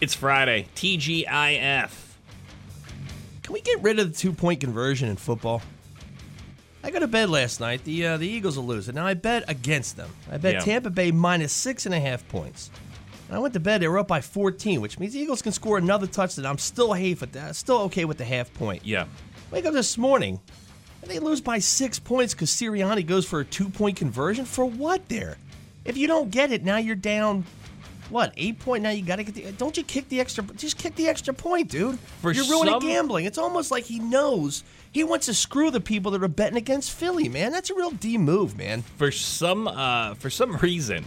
It's Friday. TGIF. Can we get rid of the two point conversion in football? I go to bed last night. The uh, the Eagles will lose, it. now I bet against them. I bet Yeah. Tampa Bay minus six and a half points. And I went to bed. They were up by 14, which means the Eagles can score another touchdown. I'm still half at that. Still okay with the half point. Yeah. Wake up this morning, and they lose by six points because Sirianni goes for a two point conversion. For what? There, if you don't get it, now you're down. What eight point? Now you got to get the. Don't you kick the extra? Just kick the extra point, dude. For you're ruining some- gambling. It's almost like he knows he wants to screw the people that are betting against Philly. Man, that's a real D move, man. For some uh, for some reason,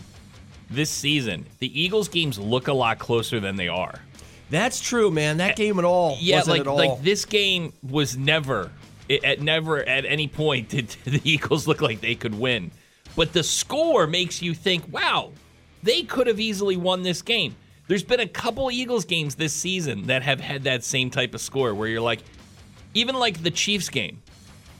this season the Eagles games look a lot closer than they are. That's true, man. That game at all Yeah, wasn't like at all. like this game was never it, at never at any point did the Eagles look like they could win. But the score makes you think, wow, they could have easily won this game. There's been a couple Eagles games this season that have had that same type of score where you're like, even like the Chiefs game,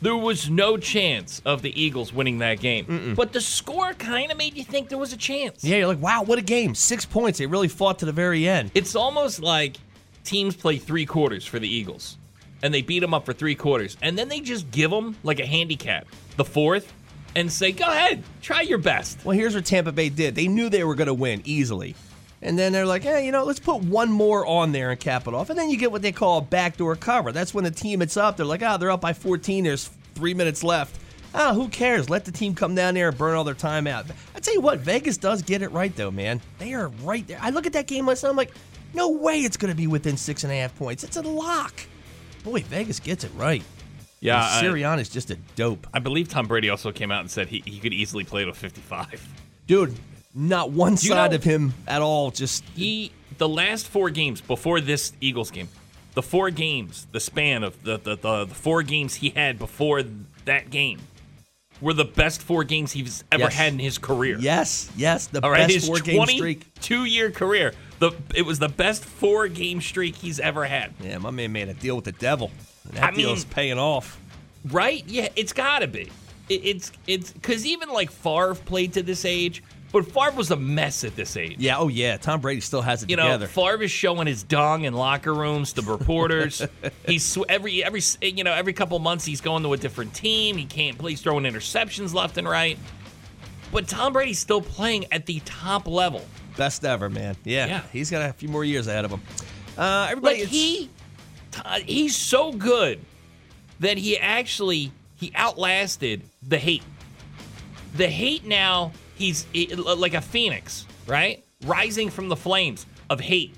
there was no chance of the Eagles winning that game. But the score kind of made you think there was a chance. yeah, you're like, wow, what a game! Six points. They really fought to the very end. It's almost like teams play three quarters for the Eagles, and they beat them up for three quarters, and then they just give them like a handicap, the fourth, and say, "Go ahead, try your best." Well, here's what Tampa Bay did. They knew they were going to win easily. And then they're like, hey, you know, let's put one more on there and cap it off. And then you get what they call a backdoor cover. That's when the team it's up. They're like, ah, they're up by 14. There's three minutes left. Ah, who cares? Let the team come down there and burn all their time out. I tell you what, Vegas does get it right, though, man. They are right there. I look at that game last night. I'm like, no way it's going to be within six and a half points. It's a lock. Boy, Vegas gets it right. Yeah, And I, Sirianni's just a dope. I believe Tom Brady also came out and said he, he could easily play to 55. Dude, not one you side know- of him at all. Just He the last four games before this Eagles game, the four games, the span of the the, the, the four games he had before that game were the best four games he's ever Yes. had in his career. Yes, yes, the All right, best his four game streak. two year career. The it was the best four game streak he's ever had. Yeah, my man made a deal with the devil. That I deal's mean- paying off. Right? Yeah, it's got to be. It, it's it's because even like Favre played to this age, but Favre was a mess at this age. Yeah, oh yeah, Tom Brady still has it You know, together. Favre is showing his dong in locker rooms to reporters. he's every every you know every couple months he's going to a different team. He can't play. He's throwing interceptions left and right. But Tom Brady's still playing at the top level. Best ever, man. Yeah, Yeah. he's got a few more years ahead of him. Uh, everybody, Like he, he's so good that he actually he outlasted the hate. The hate now he's like a phoenix, right? Rising from the flames of hate.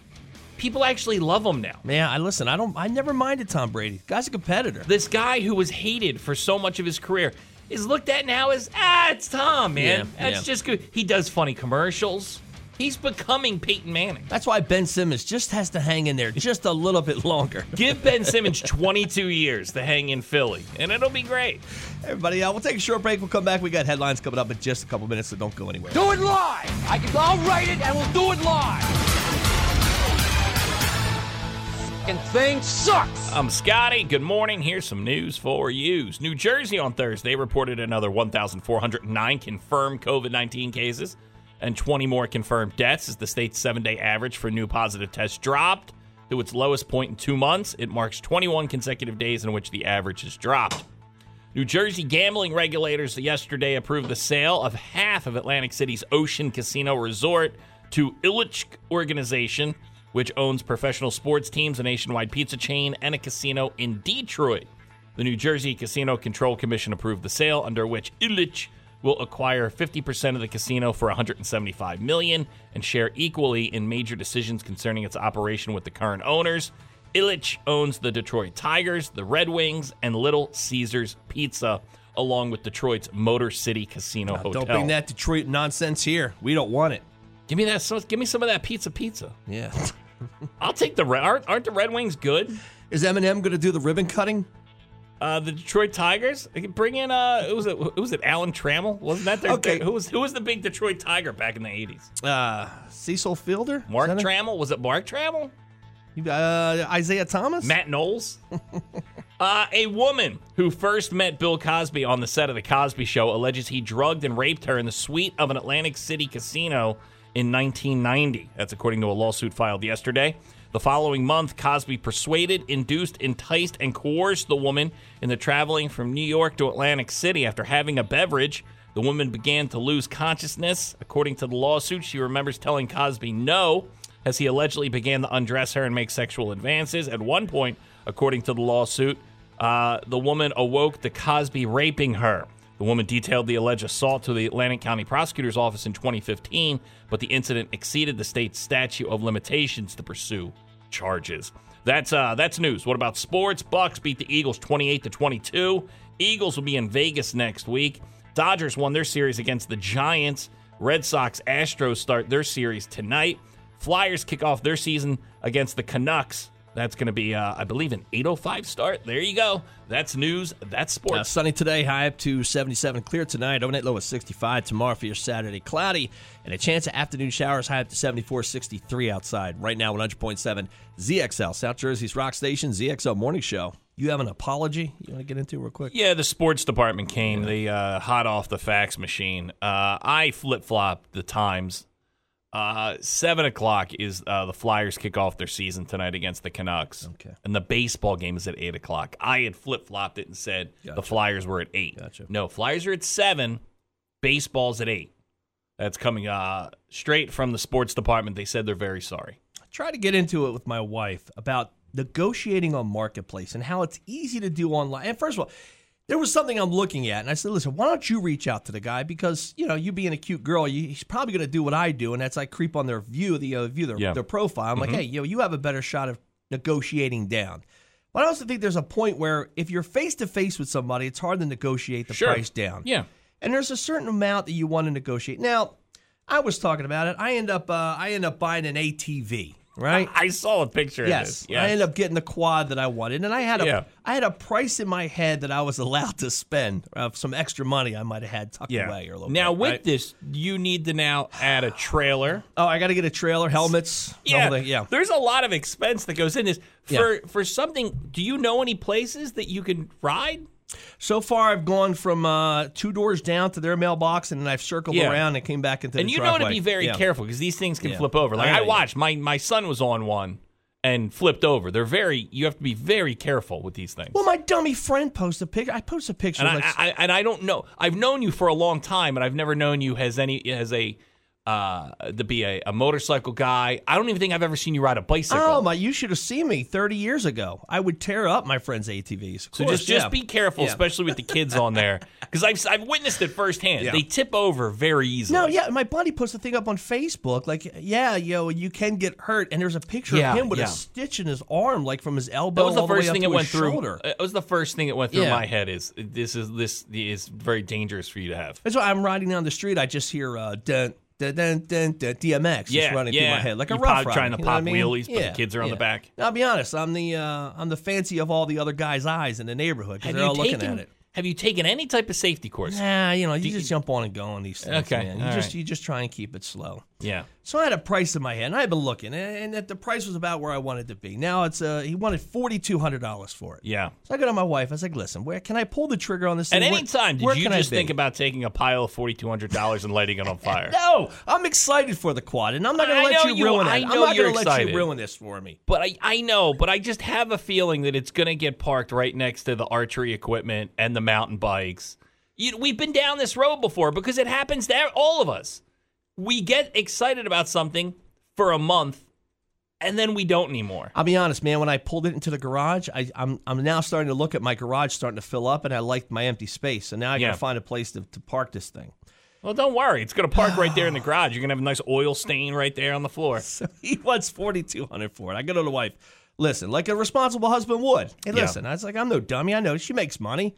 People actually love him now. man, I listen. I don't. I never minded Tom Brady. Guy's a competitor. This guy who was hated for so much of his career is looked at now as ah, it's Tom, man. Yeah, That's yeah. just good. He does funny commercials. He's becoming Peyton Manning. That's why Ben Simmons just has to hang in there just a little bit longer. Give Ben Simmons 22 years to hang in Philly, and it'll be great. Everybody, uh, we'll take a short break. We'll come back. We got headlines coming up in just a couple minutes, so don't go anywhere. Do it live. I can. I'll write it, and we'll do it live. And thing sucks. I'm Scotty. Good morning. Here's some news for you. New Jersey on Thursday reported another 1,409 confirmed COVID 19 cases and 20 more confirmed deaths as the state's seven day average for new positive tests dropped to its lowest point in two months. It marks 21 consecutive days in which the average has dropped. New Jersey gambling regulators yesterday approved the sale of half of Atlantic City's Ocean Casino Resort to Ilitch Organization, which owns professional sports teams, a nationwide pizza chain, and a casino in Detroit. The New Jersey Casino Control Commission approved the sale, under which Ilitch will acquire 50% of the casino for 175 million and share equally in major decisions concerning its operation with the current owners. Ilitch owns the Detroit Tigers, the Red Wings, and Little Caesars Pizza, along with Detroit's Motor City Casino Hotel. Don't bring that Detroit nonsense here. We don't want it. Give me that. So, give me some of that pizza. Pizza. Yeah. I'll take the. Re- Aren't, aren't the Red Wings good? Is Eminem going to do the ribbon cutting? Uh, the Detroit Tigers. Bring in. Uh, who was it? Who was it? Alan Trammell. Wasn't that their? Okay. Who was who was the big Detroit Tiger back in the eighties? Uh, Cecil Fielder? Mark? Trammell. Was it Mark Trammell? Uh, Isiah Thomas? Matt Knowles. uh, a woman who first met Bill Cosby on the set of The Cosby Show alleges he drugged and raped her in the suite of an Atlantic City casino in 1990. That's according to a lawsuit filed yesterday. The following month, Cosby persuaded, induced, enticed, and coerced the woman into traveling from New York to Atlantic City after having a beverage. The woman began to lose consciousness. According to the lawsuit, she remembers telling Cosby no as he allegedly began to undress her and make sexual advances. At one point, according to the lawsuit, uh, the woman awoke to Cosby raping her. The woman detailed the alleged assault to the Atlantic County Prosecutor's Office in 2015, but the incident exceeded the state's statute of limitations to pursue charges. That's uh, that's news. What about sports? Bucks beat the Eagles 28 to 22. Eagles will be in Vegas next week. Dodgers won their series against the Giants. Red Sox Astros start their series tonight. Flyers kick off their season against the Canucks. That's going to be, uh, I believe, an 8:05 start. There you go. That's news. That's Uh, sports. sunny today, high up to 77. Clear tonight. Overnight low at 65. Tomorrow for your Saturday, cloudy. And a chance of afternoon showers, high up to 74, 63 outside. Right now, 100.7 ZXL, South Jersey's Rock Station, ZXL Morning Show. You have an apology you want to get into real quick? Yeah, the sports department came. They uh, hot off the fax machine. Uh, I flip flopped the times. Uh, Seven o'clock is uh, the Flyers kick off their season tonight against the Canucks. Okay. And the baseball game is at eight o'clock. I had flip flopped it and said the Flyers were at eight. Gotcha. No, Flyers are at seven. Baseball's at eight. That's coming uh, straight from the sports department. They said they're very sorry. I try to get into it with my wife about negotiating on marketplace and how it's easy to do online. And first of all, there was something I'm looking at, and I said, "Listen, why don't you reach out to the guy because you know you being a cute girl, you, he's probably going to do what I do, and that's I creep on their view, the uh, view their, Yeah. their profile. I'm like, hey, you know, you have a better shot of negotiating down." But I also think there's a point where if you're face to face with somebody, it's hard to negotiate the Sure. price down. Yeah. and there's a certain amount that you want to negotiate. Now, I was talking about it. I end up uh, I end up buying an ATV, right? I saw a picture of Yes, this. Yes. I ended up getting the quad that I wanted, and I had a I Yeah. had a price in my head that I was allowed to spend of some extra money I might have had tucked yeah. away or a little now bit, with right? this, you need to now add a trailer. oh, I got to get a trailer, helmets, Yeah, yeah. There's a lot of expense that goes in this. Yeah. For for something, do you know any places that you can ride? So far, I've gone from uh, two doors down to their mailbox, and then I've circled Yeah. around and came back into and the you know to be very Yeah. careful because these things can Yeah. flip over. Like I I, watched my my son was on one and flipped over. They're very. You have to be very careful with these things. Well, my dummy friend posted a pic. I posted a picture. and like, I, I and I don't know. I've known you for a long time, and I've never known you as any as a uh to be a, a motorcycle guy. I don't even think I've ever seen you ride a bicycle. oh my! You should have seen me 30 years ago. I would tear up my friends' ATVs. So just just yeah. be careful, Yeah. especially with the kids on there, because I've I've witnessed it firsthand. Yeah. They tip over very easily. No, yeah, my buddy posted a thing up on Facebook, like, yeah, yo, you can get hurt, and there's a picture of him with a stitch in his arm, like from his elbow. that was the all the way up thing to that went his through. Shoulder. It was the first thing that went through my head. Is this is this is very dangerous for you to have. That's why I'm riding down the street. I just hear uh, dun, dun, dun, dun, DMX Yeah, just running through my head like a You rough pop- trying to rider, you know pop I mean? wheelies, but the kids are on the back. Now, I'll be honest. I'm the uh, I'm the fancy of all the other guys' eyes in the neighborhood because they're all looking taken at it. Have you taken any type of safety course? Nah, you know, you just jump on and go on these things. Okay, man. You just right. you just try and keep it slow. Yeah. So I had a price in my head, and I had been looking, and, that the price was about where I wanted to be. Now it's uh, he wanted forty two hundred dollars for it. Yeah. So I go to my wife. I was like, "Listen, where can I pull the trigger on this?" At thing? any Where- time, did where you can I just think about taking a pile of forty two hundred dollars and lighting it on fire? No, I'm excited for the quad, and I'm not going to let you, you- ruin it. I I'm not gonna let you ruin this for me. But I, I know, but I just have a feeling that it's going to get parked right next to the archery equipment and the mountain bikes. You, we've been down this road before because it happens to all of us. We get excited about something for a month, and then we don't anymore. I'll be honest, man. When I pulled it into the garage, I, I'm I'm now starting to look at my garage starting to fill up, and I liked my empty space. So now I Yeah. gotta find a place to, to park this thing. Well, don't worry. It's going to park right there in the garage. You're going to have a nice oil stain right there on the floor. So he wants forty two hundred for it. I go to the wife. Listen, like a responsible husband would. Hey, Yeah. listen. I was like, I'm no dummy. I know she makes money.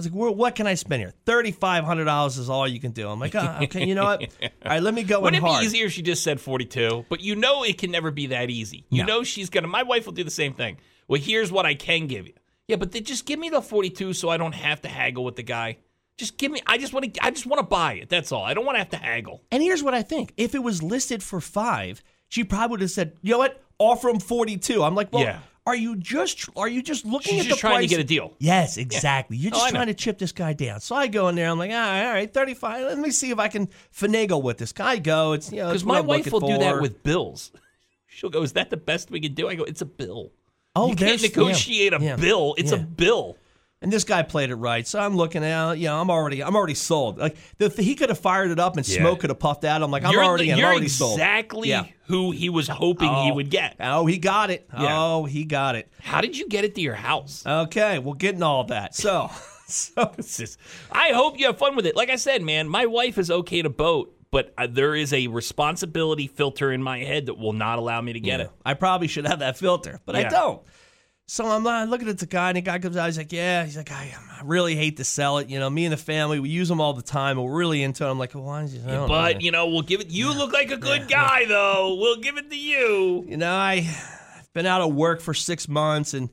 I was like, well, what can I spend here? Thirty five hundred dollars is all you can do. I'm like, oh, okay, you know what? All right, let me go in Wouldn't it hard. be easier if she just said 42? But you know it can never be that easy. You No. know she's going to, my wife will do the same thing. Well, here's what I can give you. Yeah, but then just give me the 42 so I don't have to haggle with the guy. Just give me, I just want to, I just want to buy it. That's all. I don't want to have to haggle. And here's what I think: if it was listed for five, she probably would have said, "You know what? Offer him 42." I'm like, "Well, Yeah. Are you just are you just looking She's at just the trying to get a deal. Yes, exactly. You're Oh, just know. trying to chip this guy down. So I go in there. I'm like, all right, all right, 35. Let me see if I can finagle with this guy. Go. It's you know, Because my wife will do that with bills. She'll go, is that the best we can do? I go, it's a bill. Oh, you can't there's- yeah, negotiate a yeah, bill. It's a bill. And this guy played it right. So I'm looking at, you know, I'm already, I'm already sold. Like the, he could have fired it up and Yeah. smoke could have puffed out. I'm like, I'm you're already, I'm you're already sold. exactly Yeah. who he was hoping he Oh. would get. Oh, he got it. Yeah. Oh, he got it. How did you get it to your house? Okay, we'll get in all that. So, so It's just- I hope you have fun with it. Like I said, man, my wife is okay to boat, but uh, there is a responsibility filter in my head that will not allow me to get it. I probably should have that filter, but I don't. So I'm uh, looking at the guy, and the guy comes out. He's like, "Yeah." He's like, "I, I really hate to sell it. You know, me and the family, we use them all the time. and We're really into it." I'm like, well, "Why did you?" I don't know, But you know, we'll give it. You look like a good guy, though. We'll give it to you. you know, I, I've been out of work for six months, and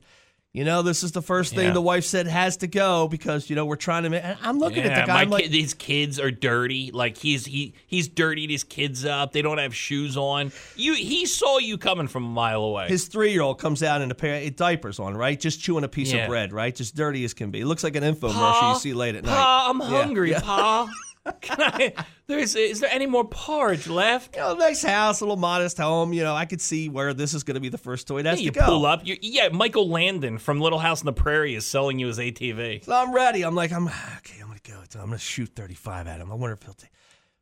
you know, this is the first thing Yeah. the wife said has to go because you know we're trying to. Make, and I'm looking at Yeah, the guy. my like, kid, his kids are dirty. Like he's he he's dirtied his kids up. They don't have shoes on. You he saw you coming from a mile away. his three year old comes out in a pair of diapers on, right? Just chewing a piece Yeah. of bread, right? Just dirty as can be. It looks like an infomercial Pa, you see late at night. Pa, I'm hungry. Pa. Can I, there's is there any more porridge left? you know, nice house, little modest home. You know, I could see where this is going to be the first toy. That's you to go. pull up. yeah, Michael Landon from Little House on the Prairie is selling you his ATV. So I'm ready. I'm like, I'm okay. I'm going to go. I'm going to shoot 35 at him. I wonder if he'll take.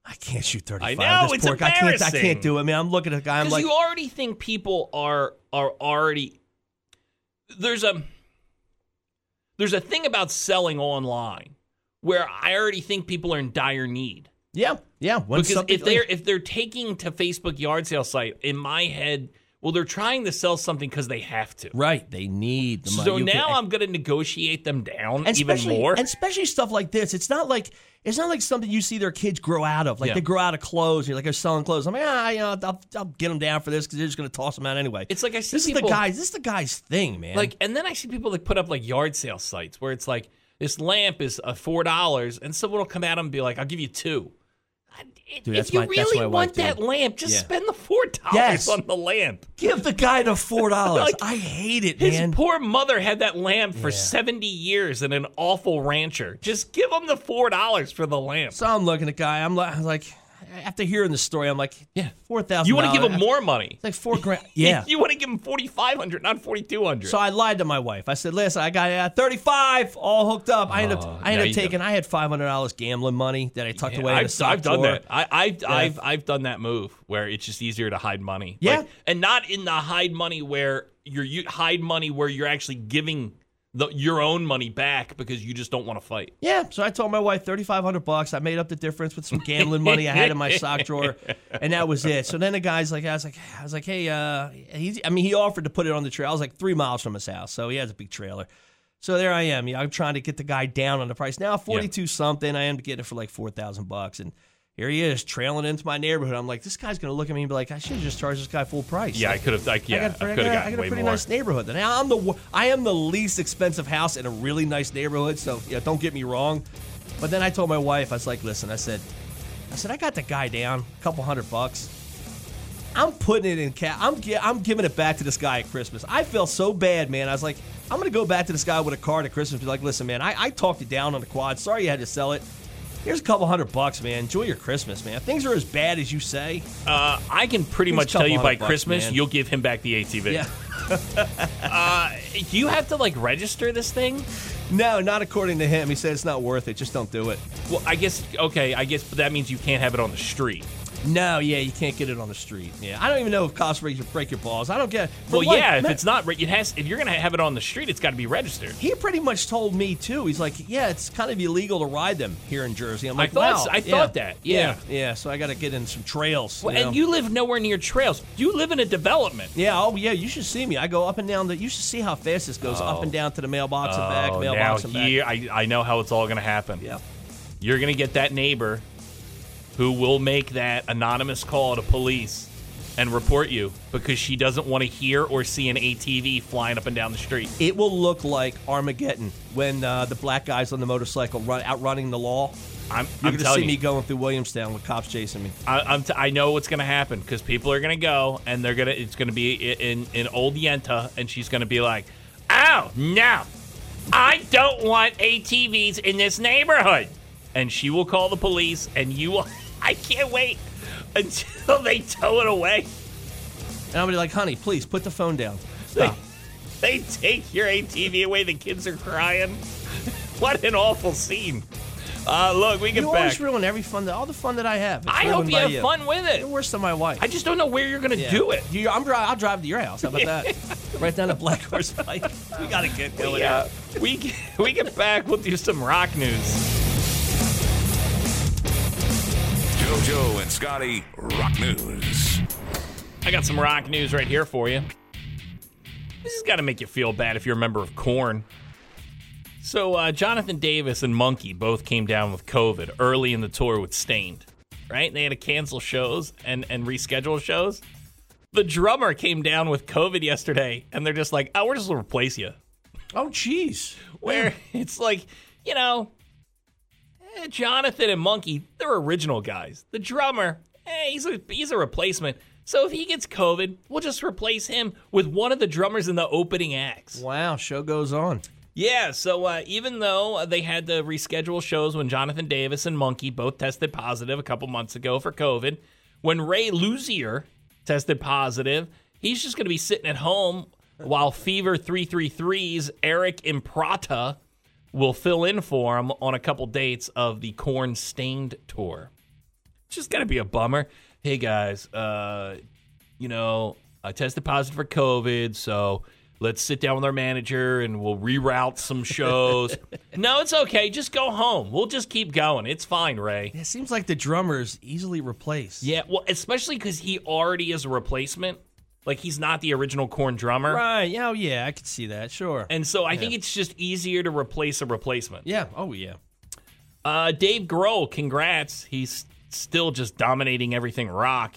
I can't shoot 35. I know, this it's poor guy. I can't. I can't do it, man. I'm looking at the guy. I'm Because like, you already think people are are already there's a there's a thing about selling online where I already think people are in dire need. yeah, yeah. Because if they're if they're taking to Facebook yard sale site, in my head, well, they're trying to sell something because they have to. right, they need the money. So You can- now I'm going to negotiate them down and even especially, more. and especially stuff like this. It's not like it's not like something you see their kids grow out of. Like Yeah. they grow out of clothes. And you're like they're selling clothes. I'm like, ah, you know, I'll, I'll get them down for this because they're just going to toss them out anyway. It's like I see this people- is the guys. This is the guy's thing, man. Like, and then I see people that put up like yard sale sites where it's like this lamp is uh, four dollars, and someone will come at him and be like, "I'll give you two. Dude, if you my- really wife, want that lamp, just Yeah. spend the four dollars Yes. on the lamp. give the guy the four dollars. Like, I hate it, His man. poor mother had that lamp for Yeah. seventy years in an awful rancher. Just give him the four dollars for the lamp. so I'm looking at the guy. I'm like, I'm like, after hearing the story, I'm like, Yeah. four thousand. You want to give him more money? It's like four grand. Yeah. you want to give him forty five hundred, not forty two hundred. So I lied to my wife. I said, "Listen, I got uh, 35 all hooked up. I ended Oh, up, I ended up taking. I had 500 dollars gambling money that I tucked away in a I've, sock I've done drawer. that. I, I've, I've, I've done that move where it's just easier to hide money. Yeah. Like, and not in the hide money where you're you hide money where you're actually giving the, your own money back because you just don't want to fight. Yeah, so I told my wife 3500 bucks. I made up the difference with some gambling money I had in my sock drawer, and that was it. So then the guy's like, I was like, I was like, hey, uh, he's, I mean, he offered to put it on the trailer. I was like three miles from his house, so he has a big trailer. So there I am. Yeah, I'm trying to get the guy down on the price. Now 42 something. I am getting it for like 4000 bucks, and here he is trailing into my neighborhood. I'm like, this guy's gonna look at me and be like, I should have just charged this guy full price. Yeah, I could have. Like, yeah, I, got, I got, I got a pretty more. nice neighborhood. And I'm the I am the least expensive house in a really nice neighborhood. So yeah, don't get me wrong. But then I told my wife, I was like, listen, I said, I said I got the guy down a couple hundred bucks. I'm putting it in cash. I'm I'm giving it back to this guy at Christmas. I felt so bad, man. I was like, I'm gonna go back to this guy with a card at Christmas. Be like, listen, man, I, I talked you down on the quad. Sorry you had to sell it. Here's a couple hundred bucks, man. Enjoy your Christmas, man. If things are as bad as you say. Uh, I can pretty much tell you by bucks, Christmas man. you'll give him back the ATV. Yeah. Do you have to like register this thing? No, not according to him. He said it's not worth it. Just don't do it. Well, I guess okay. I guess but that means you can't have it on the street. No, yeah, you can't get it on the street. Yeah, I don't even know if cops break your, break your balls. I don't get. Well, one, yeah, if ma- it's not, it has. If you're gonna have it on the street, it's got to be registered. He pretty much told me too. He's like, yeah, it's kind of illegal to ride them here in Jersey. I'm I like, thought wow, I yeah. thought that, yeah. yeah, So I got to get in some trails. Well, you know? and you live nowhere near trails. You live in a development. Yeah, oh yeah, you should see me. I go up and down the. You should see how fast this goes up and oh. down to the mailbox and back, Oh, mailbox now and back. here, I, I know how it's all gonna happen. Yeah. You're gonna get that neighbor who will make that anonymous call to police and report you because she doesn't want to hear or see an ATV flying up and down the street. It will look like Armageddon when uh, the black guys on the motorcycle run outrunning the law. I'm, You're I'm gonna telling see me going through Williamstown with cops chasing me. I, I'm t- I know what's gonna happen because people are gonna go and they're gonna it's gonna be in in old Yenta and she's gonna be like, "Oh no, I don't want ATVs in this neighborhood," and she will call the police and you will. I can't wait until they tow it away. And I'm gonna be like, honey, please put the phone down. They, Stop. they take your ATV away. The kids are crying. what an awful scene. Uh, look, we get You back. always ruin every fun, that, all the fun that I have. It's I hope you have fun with You're it. worse than my wife. I just don't know where you're gonna Yeah. do it. You, I'm I'll drive to your house. How about that? right down to Black Horse Pike. We gotta get going. We, uh, we we get back. We'll do some rock news. JoJo and Scotty Rock News. I got some rock news right here for you. This has got to make you feel bad if you're a member of Korn. So uh, Jonathan Davis and Munky both came down with COVID early in the tour with Staind, right? They had to cancel shows and and reschedule shows. The drummer came down with COVID yesterday, and they're just like, "Oh, we're just gonna replace you." Oh, jeez. where it's like, you know, eh, Jonathan and Munky, they're original guys. The drummer, eh, he's a he's a replacement. So if he gets COVID, we'll just replace him with one of the drummers in the opening acts. Wow, show goes on. Yeah, so uh, even though they had to reschedule shows when Jonathan Davis and Munky both tested positive a couple months ago for COVID, when Ray Luzier tested positive, he's just going to be sitting at home while Fever 333's Aric Improta will fill in for him on a couple dates of the Korn Staind tour. It's just to be a bummer. Hey guys, uh, you know, I tested positive for COVID, so let's sit down with our manager and we'll reroute some shows. no, it's okay. Just go home. We'll just keep going. It's fine, Ray. It seems like the drummer is easily replaced. Yeah, well, especially because he already is a replacement. Like he's not the original Korn drummer. Right. Yeah. Oh, yeah. I could see that. Sure. And so I think it's just easier to replace a replacement. yeah. Oh, yeah. Uh, Dave Grohl, congrats. He's still just dominating everything rock.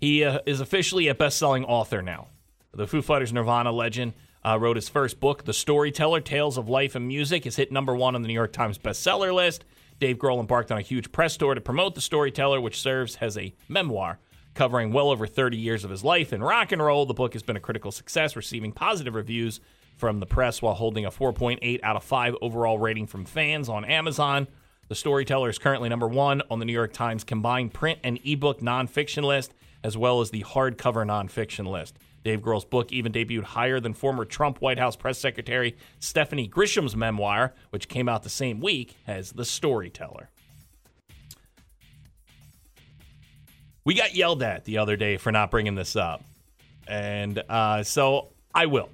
He uh, is officially a best selling author now. The Foo Fighters Nirvana legend uh, wrote his first book, The Storyteller Tales of Life and Music, has hit number one on the New York Times bestseller list. Dave Grohl embarked on a huge press tour to promote The Storyteller, which serves as a memoir covering well over 30 years of his life in rock and roll. The book has been a critical success, receiving positive reviews from the press while holding a 4.8 out of 5 overall rating from fans on Amazon. The Storyteller is currently number one on the New York Times combined print and ebook nonfiction list, as well as the hardcover nonfiction list. Dave Grohl's book even debuted higher than former Trump White House press secretary Stephanie Grisham's memoir, which came out the same week as The Storyteller. We got yelled at the other day for not bringing this up. And uh, so I will.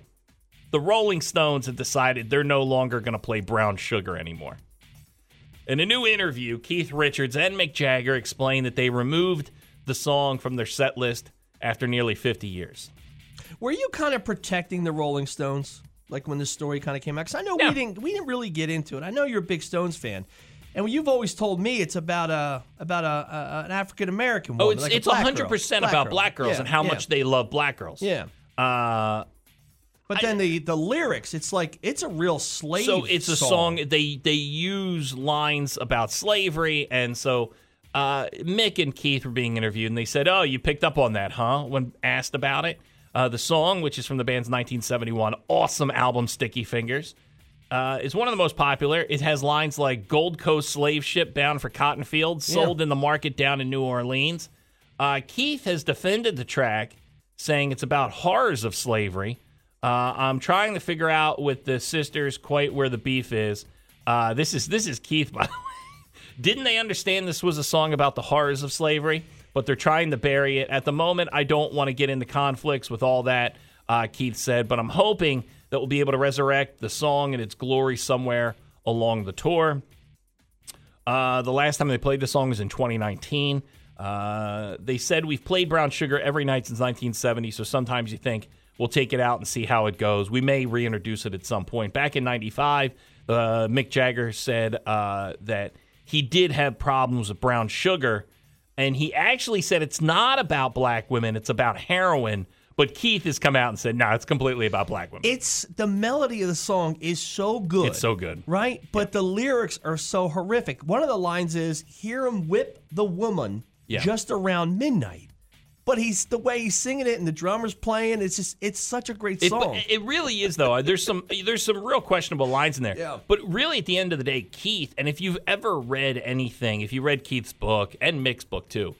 The Rolling Stones have decided they're no longer going to play Brown Sugar anymore. In a new interview, Keith Richards and Mick Jagger explained that they removed the song from their set list after nearly 50 years. Were you kind of protecting the Rolling Stones, like when this story kind of came out? Because I know Yeah. we didn't we didn't really get into it. I know you're a big Stones fan, and you've always told me it's about a about a, a an African American woman. Oh, it's like it's 100% about girl. black girls Yeah, and how yeah. much they love black girls. Yeah, Uh, but then the the lyrics, it's like it's a real slave. so it's a song. they they use lines about slavery and so uh, mick and keith were being interviewed and they said oh you picked up on that huh when asked about it uh, the song which is from the band's 1971 awesome album sticky fingers uh, is one of the most popular. It has lines like "Gold Coast slave ship bound for cotton fields, sold in the market down in New Orleans." Uh, Keith has defended the track, saying it's about horrors of slavery. Uh, I'm trying to figure out with the sisters quite where the beef is. Uh, this is this is Keith, by the way. Didn't they understand this was a song about the horrors of slavery? but they're trying to bury it. At the moment, I don't want to get into conflicts with all that, uh, Keith said, but I'm hoping that we'll be able to resurrect the song and its glory somewhere along the tour. Uh, the last time they played the song was in 2019. Uh, they said we've played Brown Sugar every night since 1970, so sometimes you think we'll take it out and see how it goes. We may reintroduce it at some point. Back in 95, uh, Mick Jagger said uh, that he did have problems with Brown Sugar, and he actually said it's not about black women, it's about heroin. But Keith has come out and said, no, it's completely about black women. It's the melody of the song is so good. It's so good. Right? But the lyrics are so horrific. One of the lines is hear him whip the woman Yeah. just around midnight. But he's the way he's singing it and the drummer's playing, it's just it's such a great It, song. it really is though. There's some there's some real questionable lines in there. Yeah. But really, at the end of the day, Keith, and if you've ever read anything, if you read Keith's book and Mick's book too,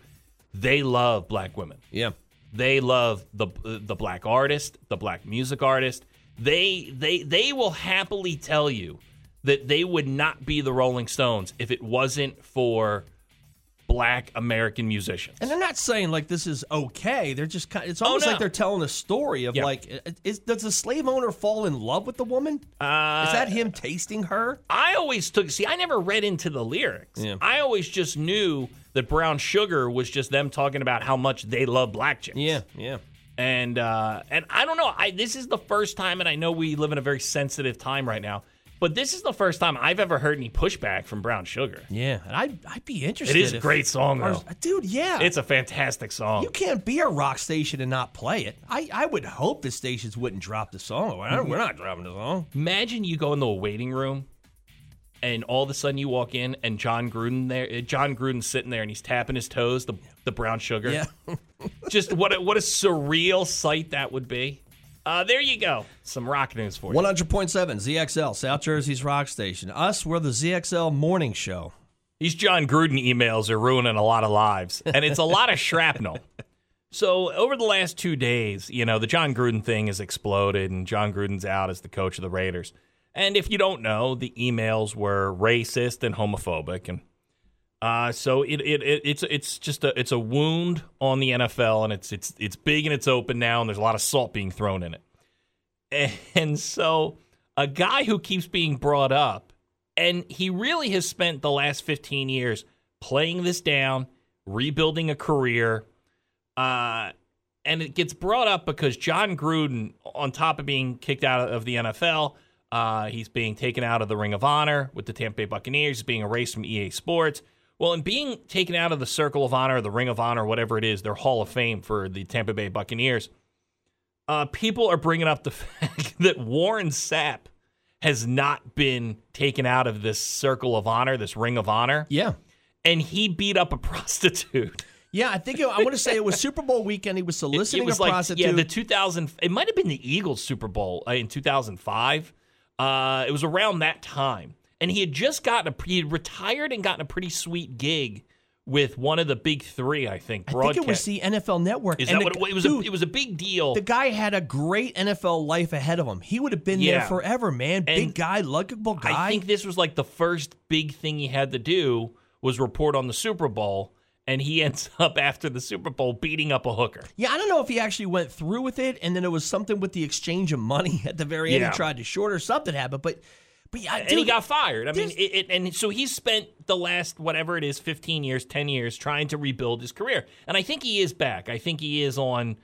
they love black women. yeah. They love the the black artist, the black music artist. They they they will happily tell you that they would not be the Rolling Stones if it wasn't for black American musicians. And they're not saying like this is okay. They're just kind. It's almost Oh, no. like they're telling a story of Yeah. like, is, does the slave owner fall in love with the woman? Uh, is that him tasting her? I always took see I never read into the lyrics. Yeah. I always just knew that brown sugar was just them talking about how much they love black chicks. Yeah, yeah. And uh and I don't know, I this is the first time and I know we live in a very sensitive time right now, but this is the first time I've ever heard any pushback from brown sugar. Yeah, and I'd, I'd be interested. It is a great song though. dude. Yeah, It's a fantastic song. You can't be a rock station and not play it. I, I would hope the stations wouldn't drop the song. We're we're not dropping the song. Imagine you go into a waiting room and all of a sudden you walk in and Jon Gruden there uh, Jon Gruden's sitting there and he's tapping his toes, the the brown sugar. Yeah. Just what a, what a surreal sight that would be. Uh, there you go. Some rock news for you. 100.7 ZXL, South Jersey's rock station. Us, we're the ZXL morning show. These Jon Gruden emails are ruining a lot of lives, and it's a lot of shrapnel. So over the last two days, you know, the Jon Gruden thing has exploded, and Jon Gruden's out as the coach of the Raiders. And if you don't know, the emails were racist and homophobic, and uh, so it, it, it it's it's just a it's a wound on the NFL, and it's it's it's big and it's open now, and there's a lot of salt being thrown in it. And so a guy who keeps being brought up, and he really has spent the last 15 years playing this down, rebuilding a career. Uh, and it gets brought up because Jon Gruden, on top of being kicked out of the NFL, uh, he's being taken out of the Ring of Honor with the Tampa Bay Buccaneers, he's being erased from EA Sports. Well, in being taken out of the Circle of Honor, the Ring of Honor, whatever it is, their Hall of Fame for the Tampa Bay Buccaneers, uh, people are bringing up the fact that Warren Sapp has not been taken out of this Circle of Honor, this Ring of Honor, Yeah. and he beat up a prostitute. Yeah, I think it, I want to say it was Super Bowl weekend. He was It, soliciting it was a like prostitute. yeah, the 2000. It might have been the Eagles Super Bowl uh, in 2005. Uh, it was around that time, and he had just gotten a he had retired and gotten a pretty sweet gig with one of the big three. I think. I think it was the NFL Network. Is And that the what it, was? Dude, a, it was a big deal. the guy had a great NFL life ahead of him. He would have been Yeah. there forever, man. Big guy, likable guy. I think this was like the first big thing he had to do was report on the Super Bowl, and he ends up after the Super Bowl beating up a hooker. Yeah, I don't know if he actually went through with it, and then it was something with the exchange of money at the very end. Yeah. He tried to short or something happened, but but yeah, and he got fired. I mean, it, it, and so he spent the last whatever it is, fifteen years, ten years, trying to rebuild his career. And I think he is back. I think he is on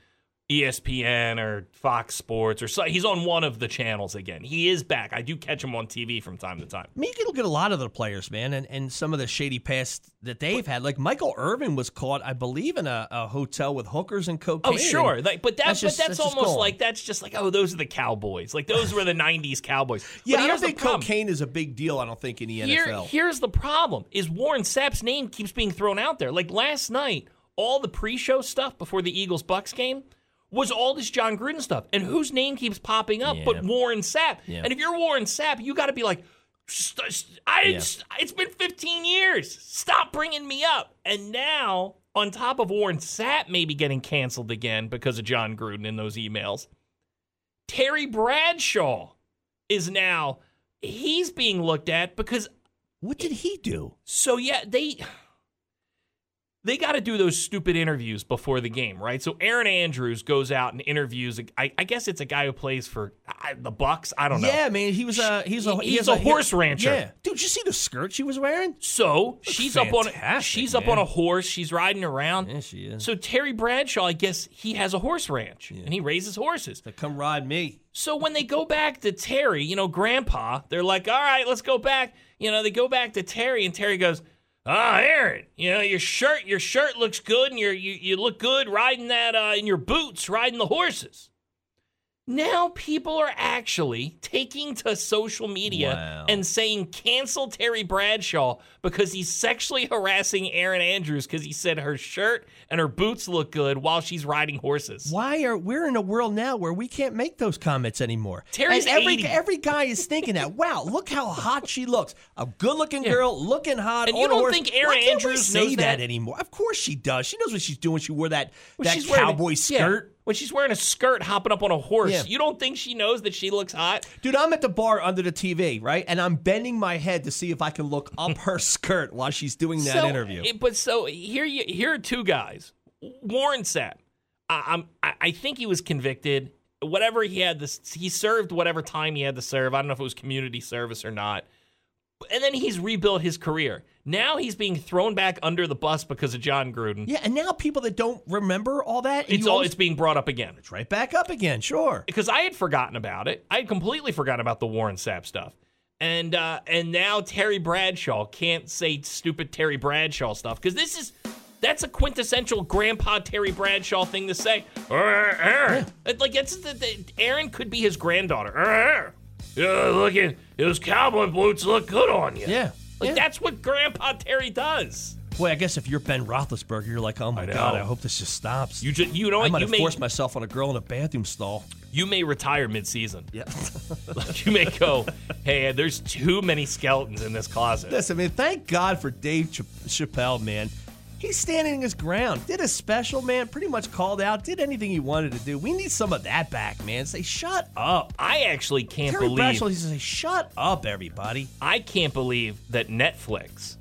ESPN or Fox Sports or so. He's on one of the channels again. He is back. I do catch him on TV from time to time. I mean, you can look at a lot of the players, man, and, and some of the shady past that they've had. Like Michael Irvin was caught, I believe, in a, a hotel with hookers and cocaine. Oh, sure. Like, but that's, that's just- but that's, that's almost like that's just like oh, those are the Cowboys. Like those were the '90s Cowboys. yeah, But I don't here's the think cocaine is a big deal. I don't think in the Here- NFL. here's the problem: is Warren Sapp's name keeps being thrown out there. Like last night, all the pre-show stuff before the Eagles Bucks game was all this Jon Gruden stuff, and whose name keeps popping up but Warren Sapp. Yeah. And if you're Warren Sapp, you got to be like. "St- st- I, Yeah. it's- it's been 15 years. Stop bringing me up. And now, on top of Warren Sapp maybe getting canceled again because of Jon Gruden in those emails, Terry Bradshaw is now he's being looked at because what did he do? so yeah, they they got to do those stupid interviews before the game, right? So Erin Andrews goes out and interviews. I, I guess it's a guy who plays for the Bucks. I don't know. Yeah, man, he was a he's a He- he he's has a horse rancher. Yeah, dude, did you see the skirt she was wearing? So she's up on fantastic, she's up on a horse. She's riding around. Yeah, she is. So Terry Bradshaw, I guess he has a horse ranch and he raises horses. To come ride me. So when they go back to Terry, you know, Grandpa, they're like, "All right, let's go back." You know, they go back to Terry, and Terry goes, "Ah, Erin, you know, your shirt, your shirt looks good, and you you look good riding that uh, in your boots, riding the horses." Now people are actually taking to social media Wow. and saying cancel Terry Bradshaw because he's sexually harassing Erin Andrews because he said her shirt and her boots look good while she's riding horses. Why are we're in a world now where we can't make those comments anymore? Terry's and every 80. every guy is thinking that. Wow, look how hot she looks. A good-looking Yeah. girl, looking hot. And you don't horse. think Erin Why can't we Andrews say knows that? that? anymore? Of course she does. She knows what she's doing. She wore that that she's wearing a- cowboy yeah, skirt. When she's wearing a skirt hopping up on a horse, Yeah. you don't think she knows that she looks hot? Dude, I'm at the bar under the TV, right? And I'm bending my head to see if I can look up her skirt while she's doing that so, interview. it- but so here, you, here are two guys. Warren Sapp. I, I'm, I, I think he was convicted. Whatever he had, this he served whatever time he had to serve. I don't know if it was community service or not. And then he's rebuilt his career. Now he's being thrown back under the bus because of Jon Gruden. yeah, and now people that don't remember all that, it's all always- it's being brought up again. it's right back up again. Sure. because I had forgotten about it. I had completely forgotten about the Warren Sapp stuff. And uh, and now Terry Bradshaw can't say stupid Terry Bradshaw stuff because this is that's a quintessential Grandpa Terry Bradshaw thing to say. "Uh, Erin, like that's the, the, Erin could be his granddaughter. "Uh, yeah, look at those cowboy boots look good on you. Yeah. Like yeah. that's what Grandpa Terry does. Boy, I guess if you're Ben Roethlisberger, you're like, oh my I god, I hope this just stops. You just you know I what might you have may forced myself on a girl in a bathroom stall. you may retire mid season. Yeah. Like you may go, hey, there's too many skeletons in this closet. Listen, mean, thank God for Dave Ch- Chappelle, man. He's standing his ground. Did a special, man. Pretty much called out. Did anything he wanted to do. We need some of that back, man. Say, shut up. I actually can't Terry believe Bradshaw used to say, shut up, everybody. I can't believe that Netflix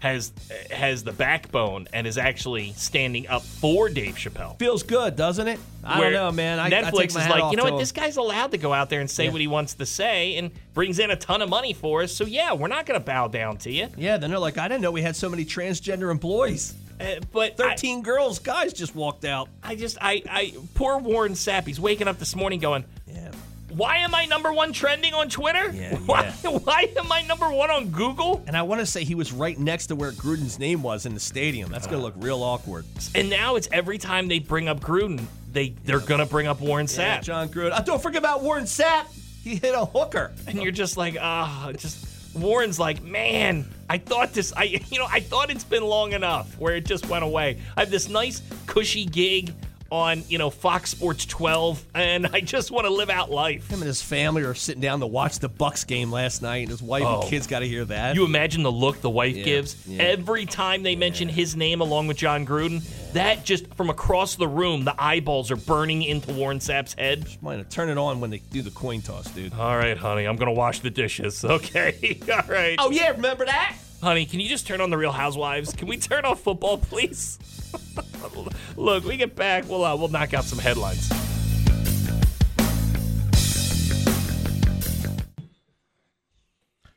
has has the backbone and is actually standing up for Dave Chappelle. Feels good, doesn't it? I Where don't know, man. I, I Netflix my is like, you know what? him. This guy's allowed to go out there and say Yeah. what he wants to say and brings in a ton of money for us. So yeah, we're not going to bow down to you. Yeah, then they're like, I didn't know we had so many transgender employees. Uh, but I- 13 girls, guys just walked out. I, just, I, I, poor Warren Sapp. He's waking up this morning going, Yeah. "Why am I number one trending on Twitter? Yeah, why, why am I number one on Google?" And I want to say he was right next to where Gruden's name was in the stadium. That's going to look real awkward. And now it's every time they bring up Gruden, they they're gonna bring up Warren Sapp. Yeah, Jon Gruden. Uh, don't forget about Warren Sapp. He hit a hooker. and you're just like, ah, just Warren's like, man, I thought this, I, you know, I thought it's been long enough where it just went away. I have this nice cushy gig on, you know, Fox Sports 12, and I just want to live out life. Him and his family are sitting down to watch the Bucks game last night, and his wife Oh. and kids got to hear that. You imagine the look the wife Yeah, gives yeah. every time they mention his name along with Jon Gruden. That just from across the room, the eyeballs are burning into Warren Sapp's head. Might have turn it on when they do the coin toss, dude. All right, honey, I'm gonna wash the dishes. Okay, all right. Oh yeah, remember that? Honey, can you just turn on the Real Housewives? Can we turn off football, please? Look, we get back. We'll uh, we'll knock out some headlines.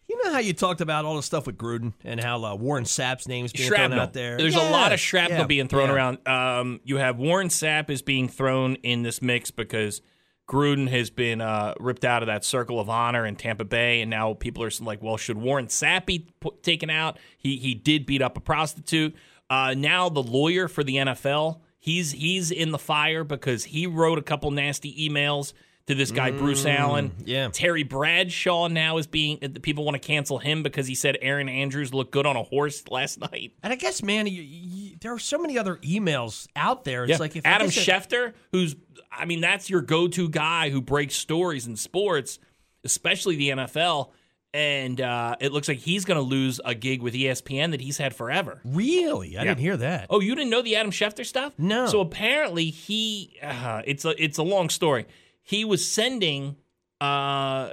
You know how you talked about all the stuff with Gruden and how uh, Warren Sapp's name is being thrown Shrapnel. out there. There's Yeah, a lot of shrapnel yeah, being thrown yeah. around. Um, you have Warren Sapp is being thrown in this mix because Gruden has been uh, ripped out of that circle of honor in Tampa Bay, and now people are like, well, should Warren Sapp be put, taken out? He he did beat up a prostitute. Uh, now the lawyer for the NFL, he's he's in the fire because he wrote a couple nasty emails to this guy Bruce Allen. Mm, yeah. Terry Bradshaw now is being people want to cancel him because he said Erin Andrews looked good on a horse last night. And I guess, man, you, you, there are so many other emails out there. It's Yeah. like if Adam I guess it- Schefter, who's I mean, that's your go-to guy who breaks stories in sports, especially the NFL. And uh, it looks like he's going to lose a gig with ESPN that he's had forever. Really, I didn't hear that. Oh, you didn't know the Adam Schefter stuff? No. So apparently he, uh, it's a it's a long story. He was sending uh,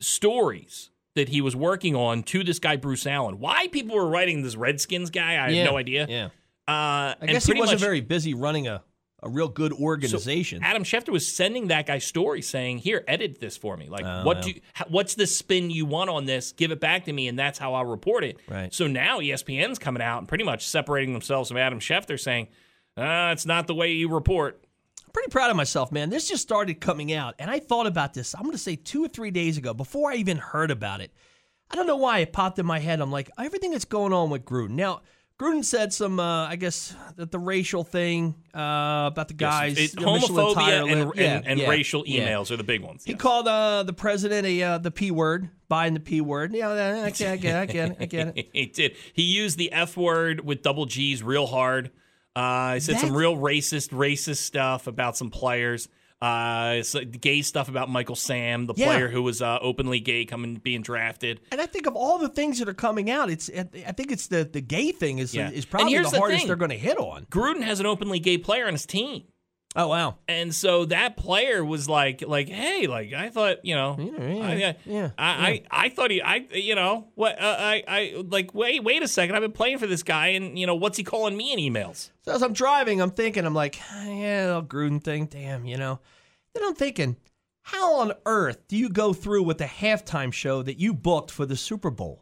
stories that he was working on to this guy Bruce Allen. Why people were writing this Redskins guy, I Yeah, have no idea. Yeah. Uh, I guess he wasn't very busy running a, a real good organization. Adam Schefter was sending that guy stories saying, "Here, edit this for me. Like, Oh, what yeah. do you, what's the spin you want on this? Give it back to me, and that's how I'll report it." Right. So now ESPN's coming out and pretty much separating themselves from Adam Schefter, saying, uh, "It's not the way you report." I'm pretty proud of myself, man. This just started coming out, and I thought about this. I'm going to say two or three days ago, before I even heard about it. I don't know why it popped in my head. I'm like, everything that's going on with Gruden. Now, Gruden said some, uh, I guess, that the racial thing uh, about the guys, It- the Michelin homophobia and, and, Yeah, and yeah, racial yeah. emails are the big ones. He yes. called uh, the president a uh, the p word, buying the p word. Yeah, I get, I get, it, I get, it, I get it. he did. He used the F word with double G's real hard. Uh, he said some real racist, racist stuff about some players. Uh, gay stuff about Michael Sam, the Yeah. player who was uh, openly gay, coming being drafted. And I think of all the things that are coming out, it's I think it's the the gay thing is Yeah. is probably the the hardest thing. they're going to hit on. Gruden has an openly gay player on his team. Oh wow. And so that player was like, like, hey, like I thought, you know, yeah, I, yeah, I, I, I thought he, I, you know, what, uh, I, I, like, wait, wait a second, I've been playing for this guy, and you know, what's he calling me in emails? So as I'm driving, I'm thinking, I'm like, yeah, the Gruden thing, damn, you know. Then I'm thinking, how on earth do you go through with the halftime show that you booked for the Super Bowl?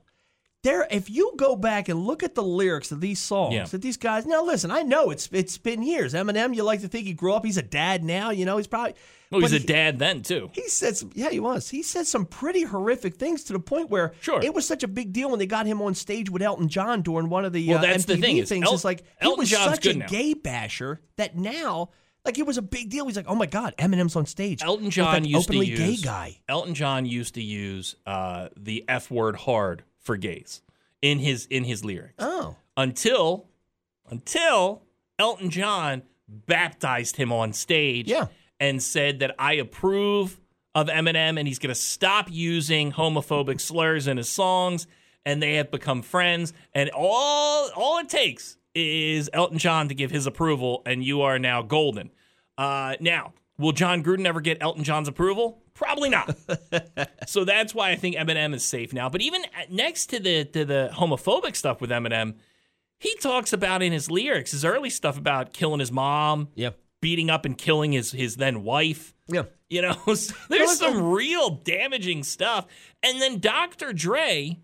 There, if you go back and look at the lyrics of these songs Yeah. that these guys now listen, I know it's it's been years. Eminem, you like to think he grew up. He's a dad now, you know. He's probably Oh, he's a he- dad then too. He said some, yeah, he was. He said some pretty horrific things to the point where Sure. it was such a big deal when they got him on stage with Elton John during one of the Well, uh, that's the MTV thing things. El- it's like he Elton was John's such a now. gay basher that now, like it was a big deal. He's like, oh my god, Eminem's on stage. Elton John used to use gay guy. Elton John used to use uh, the F word hard for gays in his in his lyrics Oh, until until Elton John baptized him on stage Yeah. and said that I approve of Eminem and he's going to stop using homophobic slurs in his songs and they have become friends and all all it takes is Elton John to give his approval and you are now golden. Uh, now, will Jon Gruden ever get Elton John's approval? Probably not. so that's why I think Eminem is safe now. But even next to the to the homophobic stuff with Eminem, he talks about in his lyrics, his early stuff about killing his mom, yeah, beating up and killing his his then wife. yeah. You know, so there's some real damaging stuff. And then Dr. Dre,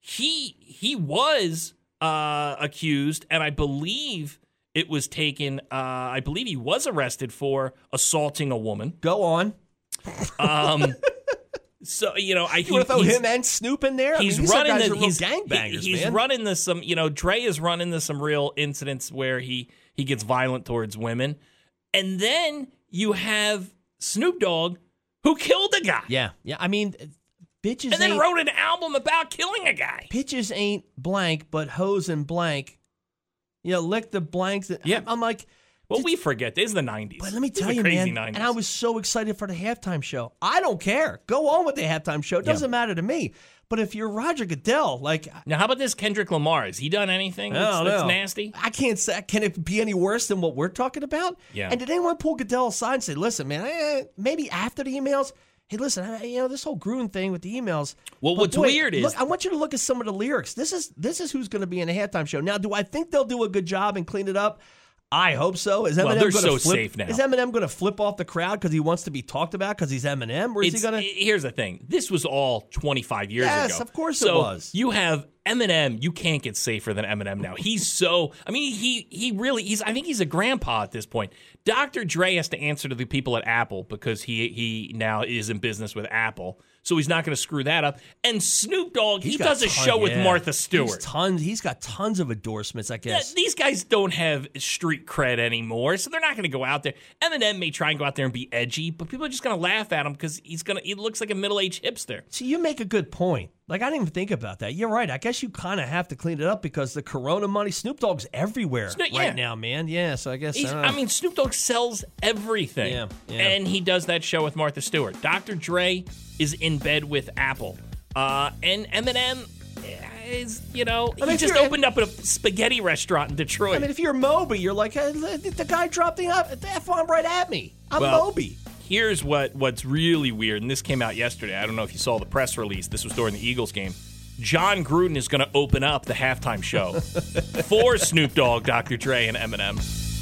he he was uh, accused, and I believe it was taken. Uh, I believe he was arrested for assaulting a woman. Go on. Um, so you know, I You to throw him and Snoop in there? I He's mean, running the he's gangbangers, he- he's man. running the some you know Dre is running the some real incidents where he he gets violent towards women, and then you have Snoop Dogg who killed a guy, yeah, yeah. I mean, bitches and then wrote an album about killing a guy. pitches ain't blank, but hose and blank. You know, lick the blanks. Yeah. I'm like, Well, we forget this is the '90s. But let me tell you, man, 90s. and I was so excited for the halftime show. I don't care. Go on with the halftime show. It doesn't matter to me. But if you're Roger Goodell, like now. How about this Kendrick Lamar? Has he done anything I that's, don't that's nasty? I can't say. Can it be any worse than what we're talking about? Yeah. And did anyone pull Goodell aside and say, "Listen, man, eh, maybe after the emails." Hey, listen, I, you know this whole Gruden thing with the emails. Well, what's boy, weird is- look, I want you to look at some of the lyrics. This is this is who's going to be in the halftime show. Now, do I think they'll do a good job and clean it up? I hope so. Is Eminem Well, they're so flip, safe now. Is Eminem going to flip off the crowd because he wants to be talked about because he's Eminem, or is It's- he going to? Here's the thing. This was all 25 years Yes, ago. of course it was. You have Eminem. You can't get safer than Eminem now. He's so. I mean, he he really. He's. I think he's a grandpa at this point. Dr. Dre has to answer to the people at Apple because he he now is in business with Apple. So he's not going to screw that up. And Snoop Dogg, he He's got does a ton- show with yeah. Martha He's Stewart. tons. He's got tons of endorsements. I Yeah, guess. these guys don't have street cred anymore, so they're not going to go out there. Eminem may try and go out there and be edgy, but people are just going to laugh at him because he's going to. He looks like a middle aged hipster. See, you make a good point. Like I didn't even think about that. You're right. I guess you kind of have to clean it up because the Corona money, Snoop Dogg's everywhere Snoop- yeah. right now, man. Yeah. So I guess I, know. I mean, Snoop Dogg sells everything. Yeah, yeah. And he does that show with Martha Stewart. Dr. Dre is in bed with Apple. Uh, and Eminem is, you know, I mean, he just opened up a spaghetti restaurant in Detroit. I mean, if you're Moby, you're like hey, the the guy dropped the the f bomb right at me. I'm Well, Moby. Here's what what's really weird, and this came out yesterday. I don't know if you saw the press release. This was during the Eagles game. Jon Gruden is going to open up the halftime show for Snoop Dogg, Dr. Dre, and Eminem.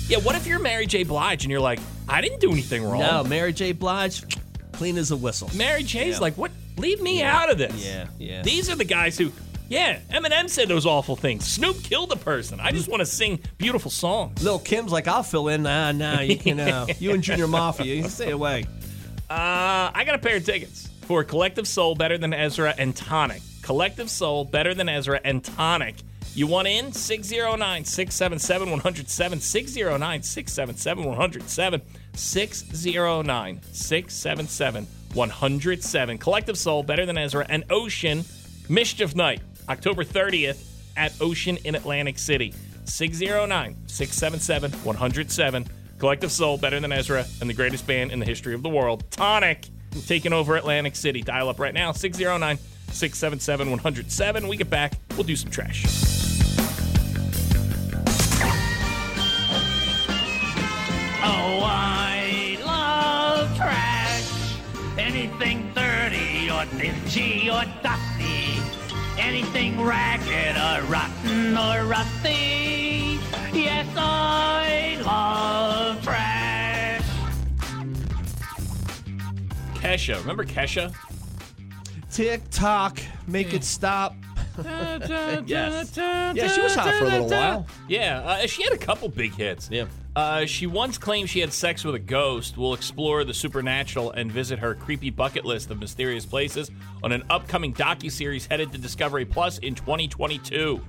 Yeah, what if you're Mary J. Blige and you're like, I didn't do anything wrong? No, Mary J. Blige, clean as a whistle. Mary J's Yeah. like, what? Leave me out of this. Yeah, yeah. These are the guys who, yeah, Eminem said those awful things. Snoop killed a person. I just want to sing beautiful songs. Lil Kim's like, I'll fill in. Nah, nah, you can. Uh, you and Junior Mafia, you stay away. Uh, I got a pair of tickets for Collective Soul, Better Than Ezra, and Tonic. Collective Soul, Better Than Ezra, and Tonic. You want in? 609 677 107. 609 677 107. 609 677 107. Collective Soul, Better Than Ezra, and Ocean Mischief Night, October 30th at Ocean in Atlantic City. 609 677 107. Collective Soul, Better Than Ezra, and the greatest band in the history of the world, Tonic, taking over Atlantic City. Dial up right now, 609 677 107. We get back, we'll do some trash. Oh, I love trash. Anything dirty or dingy or dusty. Anything ragged or rotten or rusty. Yes, I love trash. Kesha, remember Kesha? Tick tock, make it hmm. stop. Yes. Yeah, she was hot for a little while. Yeah, uh, she had a couple big hits. Yeah. Uh, she once claimed she had sex with a ghost. We'll explore the supernatural and visit her creepy bucket list of mysterious places on an upcoming docuseries headed to Discovery Plus in 2022.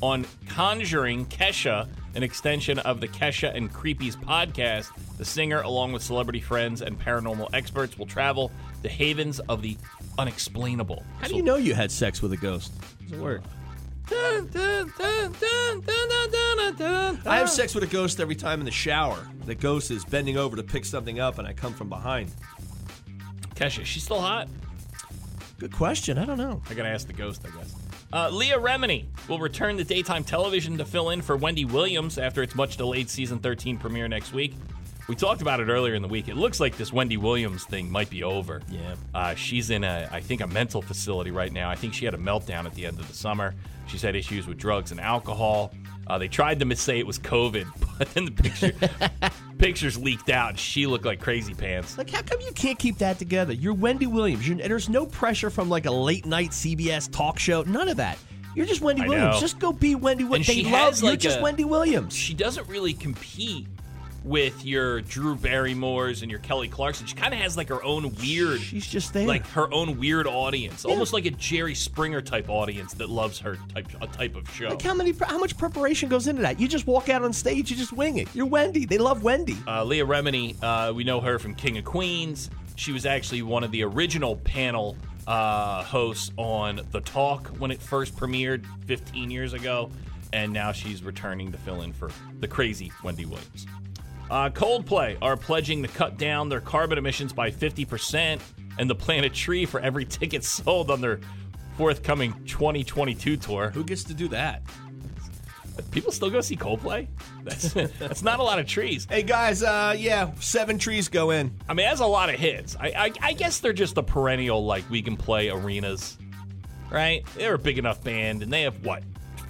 On Conjuring Kesha, an extension of the Kesha and Creepies podcast, the singer, along with celebrity friends and paranormal experts, will travel to havens of the unexplainable. How do you know you had sex with a ghost? Does it work? I have sex with a ghost every time in the shower. The ghost is bending over to pick something up, and I come from behind. Kesha, she's still hot? Good question. I don't know. I gotta ask the ghost, I guess. Uh, Leah Remini will return to daytime television to fill in for Wendy Williams after its much delayed season 13 premiere next week. We talked about it earlier in the week. It looks like this Wendy Williams thing might be over. Yeah. Uh, she's in a, I think, a mental facility right now. I think she had a meltdown at the end of the summer. She's had issues with drugs and alcohol. Uh, they tried to say it was COVID, but then the picture, pictures leaked out. and She looked like crazy pants. Like, how come you can't keep that together? You're Wendy Williams. You're, there's no pressure from like a late night CBS talk show. None of that. You're just Wendy I Williams. know. Just go be Wendy And Williams. They she love has, you're just a- Wendy Williams. she doesn't really compete with your Drew Barrymores and your Kelly Clarkson. She kind of has like her own weird, She's just there. like her own weird audience, almost like a Jerry Springer type audience that loves her type a type of show. Like how many? How much preparation goes into that? You just walk out on stage, you just wing it. You're Wendy. They love Wendy. Uh, Leah Remini, uh, we know her from King of Queens. She was actually one of the original panel uh, hosts on The Talk when it first premiered 15 years ago, and now she's returning to fill in for the crazy Wendy Williams. Uh, Coldplay are pledging to cut down their carbon emissions by 50% and to plant a tree for every ticket sold on their forthcoming 2022 tour. Who gets to do that? People still go see Coldplay? That's, that's not a lot of trees. Hey guys, uh, yeah, seven trees go in. I mean, that's a lot of hits. I, I, I guess they're just a perennial, like, we can play arenas, right? They're a big enough band, and they have, what,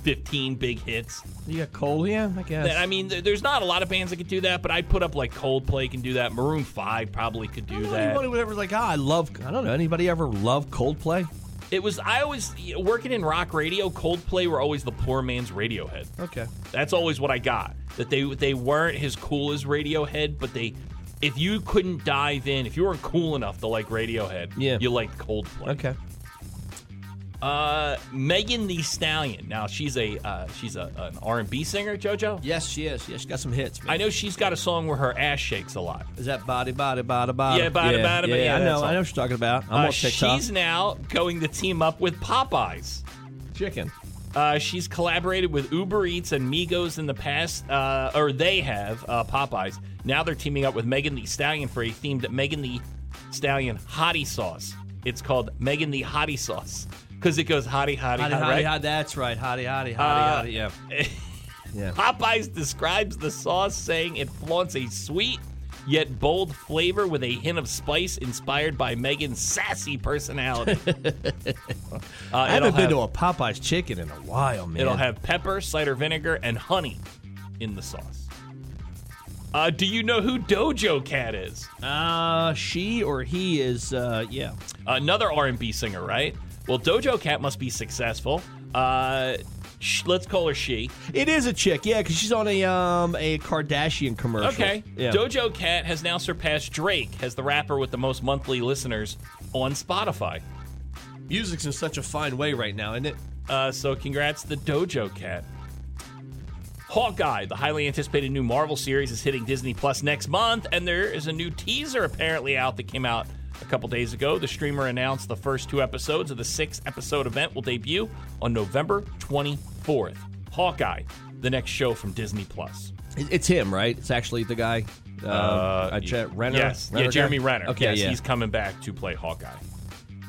15 big hits? You got Cole, yeah, I guess. I mean, there- there's not a lot of bands that could do that, but I'd put up, like, Coldplay can do that. Maroon 5 probably could do that. Anybody would ever like, ah, I love. I don't know. Anybody ever love Coldplay? It was, I always, working in rock radio, Coldplay were always the poor man's Radiohead. Okay. That's always what I got. That they they weren't as cool as Radiohead, but they if you couldn't dive in, if you weren't cool enough to like Radiohead, Yeah. you liked Coldplay. Okay. Uh, Megan Thee Stallion. Now she's a uh, she's a, an R and B singer, JoJo. Yes, she is. Yeah, she got some hits. Man. I know she's got a song where her ass shakes a lot. Is that body, body, body, body? Yeah, body, yeah, body, yeah, yeah, I know. song. I know what you're talking about. I'm Uh, on TikTok. she's now going to team up with Popeyes. chicken. Uh, she's collaborated with Uber Eats and Migos in the past, uh, or they have, uh, Popeyes. Now they're teaming up with Megan Thee Stallion for a themed Megan Thee Stallion hottie sauce. It's called Megan the Hottie Sauce because it goes hottie, hottie, Hottie, hottie, right? hottie. That's right. Hottie, hottie, hottie, Uh, hottie. Yeah. Yeah. Popeyes describes the sauce saying it flaunts a sweet, yet bold flavor with a hint of spice inspired by Megan's sassy personality. Uh, I it'll haven't been have- to a Popeye's chicken in a while, man. It'll have pepper, cider vinegar, and honey in the sauce. Uh, do you know who Doja Cat is? uh she or he is uh yeah. Another R&B singer, right? Well, Doja Cat must be successful. Uh, sh- let's call her she. It is a chick, yeah, because she's on a um a Kardashian commercial. Okay. Yeah. Doja Cat has now surpassed Drake as the rapper with the most monthly listeners on Spotify. Music's in such a fine way right now, isn't it? Uh, so congrats to Doja Cat. Hawkeye, the highly anticipated new Marvel series, is hitting Disney Plus next month, and there is a new teaser apparently out that came out a couple days ago. The streamer announced the first two episodes of the six episode event will debut on November 24th. Hawkeye, the next show from Disney Plus. It's him, right? It's actually the guy. Uh, uh, Je- Renner. Yes, Renner yeah, guy? Jeremy Renner. Okay, yes, yeah. he's coming back to play Hawkeye.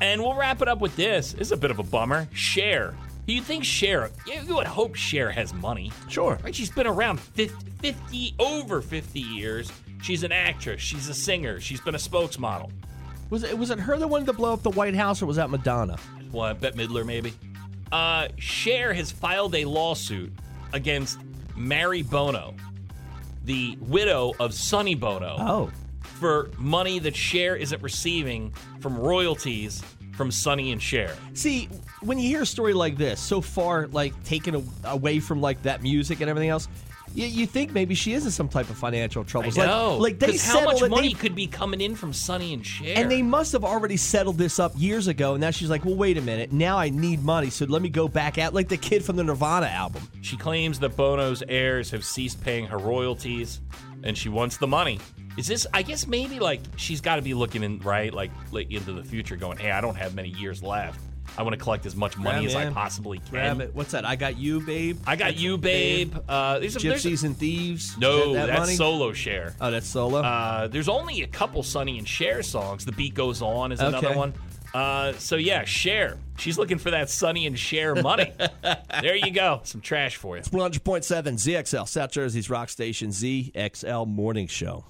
And we'll wrap it up with this. This is a bit of a bummer. Cher. You think Cher? You you would hope Cher has money. Sure. Right? She's been around 50, 50 over 50 years. She's an actress. She's a singer. She's been a spokesmodel. Was it was it her that wanted to blow up the White House, or was that Madonna? Well, Bette Midler, maybe. Uh, Cher has filed a lawsuit against Mary Bono, the widow of Sonny Bono. Oh, for money that Cher isn't receiving from royalties from Sonny and Cher. see, when you hear a story like this, so far like taken a- away from like that music and everything else, you, you think maybe she is in some type of financial troubles. I know. Like, like they 'Cause how much settled it- money they- could be coming in from Sonny and Cher? And they must have already settled this up years ago. And now she's like, well, wait a minute. Now I need money. So let me go back out like the kid from the Nirvana album. she claims that Bono's heirs have ceased paying her royalties, and she wants the money. Is this? I guess maybe like she's got to be looking in right, like, like into the future, going, "Hey, I don't have many years left. I want to collect as much money Yeah, as I possibly can." Grab it. What's that? I got you, babe. I got you, babe. Uh, there's a, there's a- Gypsies and thieves. no, Is that, that that's money? solo share. Oh, that's solo. Uh, there's only a couple Sonny and Cher songs. The beat goes on is another Okay. one. Uh, so yeah, Cher. She's looking for that Sonny and Cher money. there you go. Some trash for you. 100.7 ZXL, South Jersey's rock station ZXL Morning Show.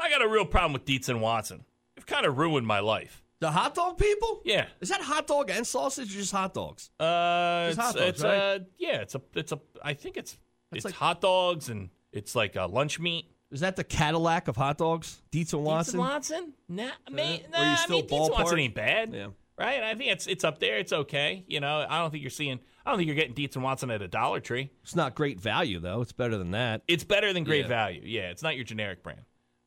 I got a real problem with Dietz and Watson. They've kind of ruined my life. The hot dog people? Yeah. Is that hot dog and sausage or just hot dogs? Uh, Just it's, hot dogs, it's right? uh, yeah, it's a, it's a, I think it's, it's like- hot dogs and it's like a lunch meat. Is that the Cadillac of hot dogs? Dietz and Dietz Watson? and Watson? Nah, I mean, Or you nah, I still mean, Dietz and Watson ain't bad. Yeah. Right? I think it's it's up there. It's okay. You know, I don't think you're seeing. I don't think you're getting Dietz and Watson at a Dollar Tree. It's not great value, though. It's better than that. It's better than Great Yeah. Value. Yeah, it's not your generic brand.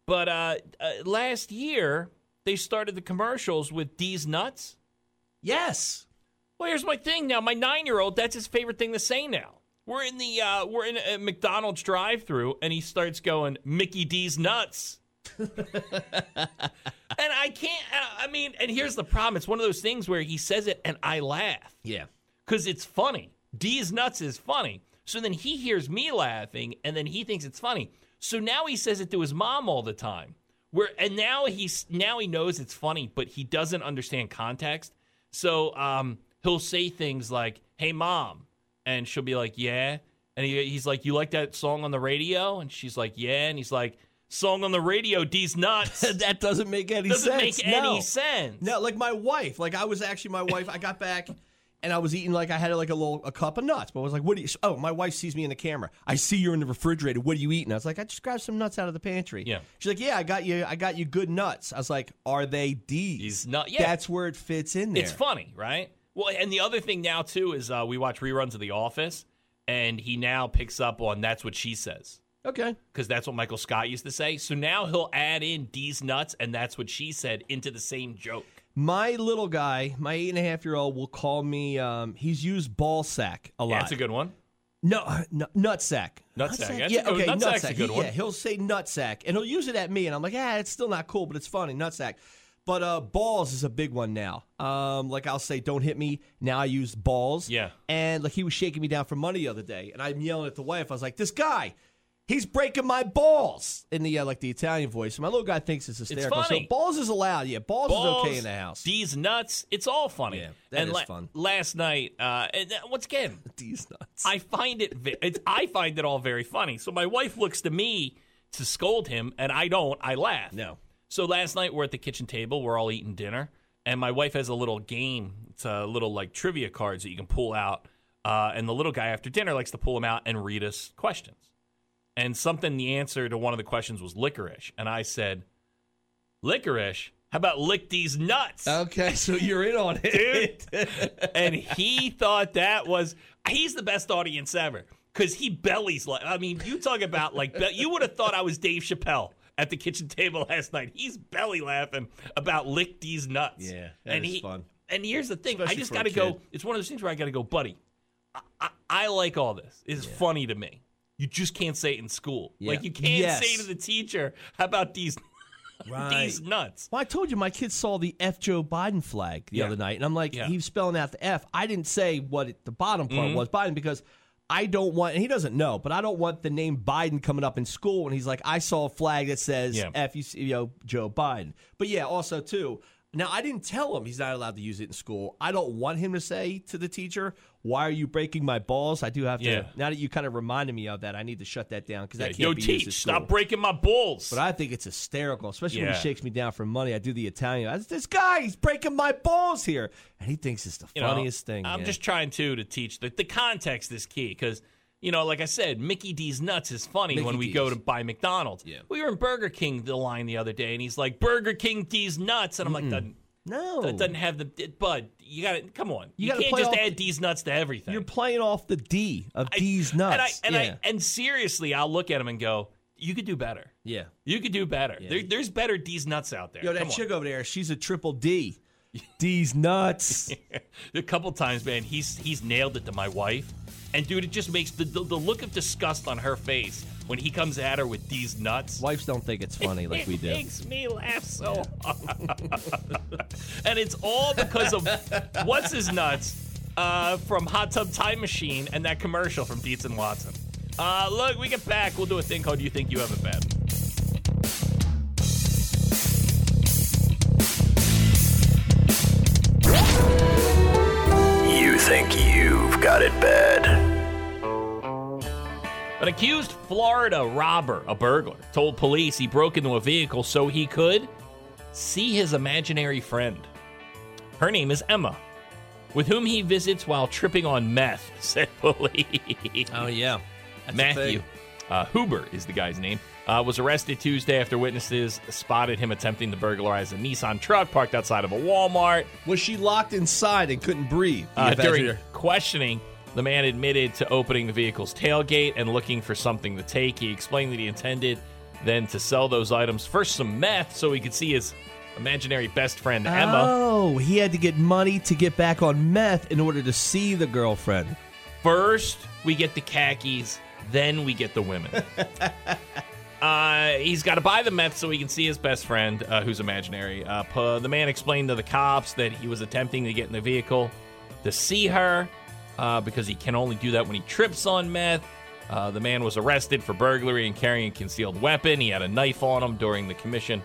But uh, uh, last year they started the commercials with D's nuts. Yes. Well, here's my thing now. My nine year old, that's his favorite thing to say now. We're in the uh, we're in a McDonald's drive through and he starts going Mickey D's nuts. and I can't. I mean, and here's the problem. It's one of those things where he says it and I laugh Yeah. because it's funny. D's nuts is funny. So then he hears me laughing, and then he thinks it's funny. So now he says it to his mom all the time. Where and now he's now he knows it's funny, but he doesn't understand context. So um, he'll say things like, "Hey, mom," and she'll be like, "Yeah," and he, he's like, "You like that song on the radio?" And she's like, "Yeah," and he's like, "Song on the radio, D's nuts." that doesn't make any Doesn't sense. make any sense. No, like my wife. Like I was actually my wife. I got back and I was eating like I had like a little a cup of nuts. But I was like, "What do you?" Oh, my wife sees me in the camera. I see you're in the refrigerator. What are you eating? I was like, "I just grabbed some nuts out of the pantry." Yeah. She's like, "Yeah, I got you. I got you good nuts." I was like, "Are they D's?" These nut- yeah. That's where it fits in there. It's funny, right? Well, and the other thing now too is uh, we watch reruns of The Office, and he now picks up on that's what she says Okay. because that's what Michael Scott used to say. So now he'll add in D's nuts and that's what she said into the same joke. My little guy, my eight and a half year old, will call me. Um, he's used ball sack a lot. Yeah, that's a good one. No, no nut sack. Nut sack, that's Yeah, a good- okay, nut nut a sack. good He- one. Yeah, he'll say nut sack, and he'll use it at me, and I'm like, ah, it's still not cool, but it's funny, nut sack. But uh, balls is a big one now. Um, like I'll say, don't hit me. Now I use balls. Yeah. And like he was shaking me down for money the other day, and I'm yelling at the wife. I was like, this guy. He's breaking my balls in the uh, like the Italian voice. My little guy thinks it's hysterical. funny. So balls is allowed. Yeah, balls, Balls, is okay in the house. These nuts, it's all funny. Yeah, that and is fun. Last night, uh, and uh, once again, These nuts. I find it. It's, I find it all very funny. So my wife looks to me to scold him, and I don't. I laugh. No. So last night we're at the kitchen table. We're all eating dinner, and my wife has a little game. It's a little like trivia cards that you can pull out. Uh, and the little guy after dinner likes to pull them out and read us questions. And something, the answer to one of the questions was licorice. And I said, licorice? How about lick these nuts? Okay, so you're in on it. and he thought that was he's the best audience ever because he bellies like I mean you talk about like you would have thought I was Dave Chappelle at the kitchen table last night. He's belly laughing about lick these nuts. Yeah, that and is he, fun. And here's the thing, I just got to go. It's one of those things where I got to go, buddy. I, I, I like all this. It's funny to me. You just can't say it in school. Yeah. Like you can't Yes. say to the teacher, "How about these Right. these nuts?" Well, I told you my kids saw the F Joe Biden flag the Yeah. other night, and I'm like, Yeah. he was spelling out the F. I didn't say what it, the bottom part Mhm. was Biden because I don't want, and he doesn't know, but I don't want the name Biden coming up in school. And he's like, I saw a flag that says. F you, you know, Joe Biden. But yeah, also too. Now I didn't tell him he's not allowed to use it in school. I don't want him to say to the teacher, "Why are you breaking my balls?" I do have to. Yeah. Now that you kind of reminded me of that, I need to shut that down because Yeah, can't Yo, be teach, stop breaking my balls. But I think it's hysterical, especially when he shakes me down for money. I do the Italian. I, this guy, he's breaking my balls here, and he thinks it's the You know, funniest thing. I'm yeah. just trying to to teach the the context is key because you know, like I said, Mickey D's nuts is funny Mickey when we D's. go to buy McDonald's. Yeah. We were in Burger King the line the other day, and he's like, "Burger King D's nuts," and I'm like, "Doesn't no. that doesn't have the Bud? You got to come on. You You, can't just add D's nuts to everything." You're playing off the D of I- D's And I nuts. and yeah. I and seriously, I'll look at him and go, "You could do better. yeah. You could do better. There, there's better D's nuts out there." Yo, that Come on. chick over there, she's a triple D. D's nuts. a couple times, man. He's he's nailed it to my wife, and dude, it just makes the the, the look of disgust on her face when he comes at her with these nuts. Wives don't think it's funny like we do. It makes me laugh so hard. and it's all because of what's his nuts uh, from Hot Tub Time Machine and that commercial from Dietz and Watson. Uh, look, we get back. We'll do a thing called "You Think You Have It Bad." Think you've got it bad. An accused Florida robber, a burglar, told police he broke into a vehicle so he could see his imaginary friend. Her name is Emma, with whom he visits while tripping on meth, said police. Oh yeah. That's Matthew thing. uh, Huber is the guy's name. Uh, was arrested Tuesday after witnesses spotted him attempting to burglarize a Nissan truck parked outside of a Walmart. Was she locked inside and couldn't breathe? Uh, during questioning, the man admitted to opening the vehicle's tailgate and looking for something to take. He explained that he intended then to sell those items first some meth so he could see his imaginary best friend Emma. Oh, he had to get money to get back on meth in order to see the girlfriend. First, we get the khakis, then we get the women. uh, he's got to buy the meth so he can see his best friend, uh, who's imaginary. Uh, pu- the man explained to the cops that he was attempting to get in the vehicle to see her uh, because he can only do that when he trips on meth. Uh, the man was arrested for burglary and carrying a concealed weapon. He had a knife on him during the commission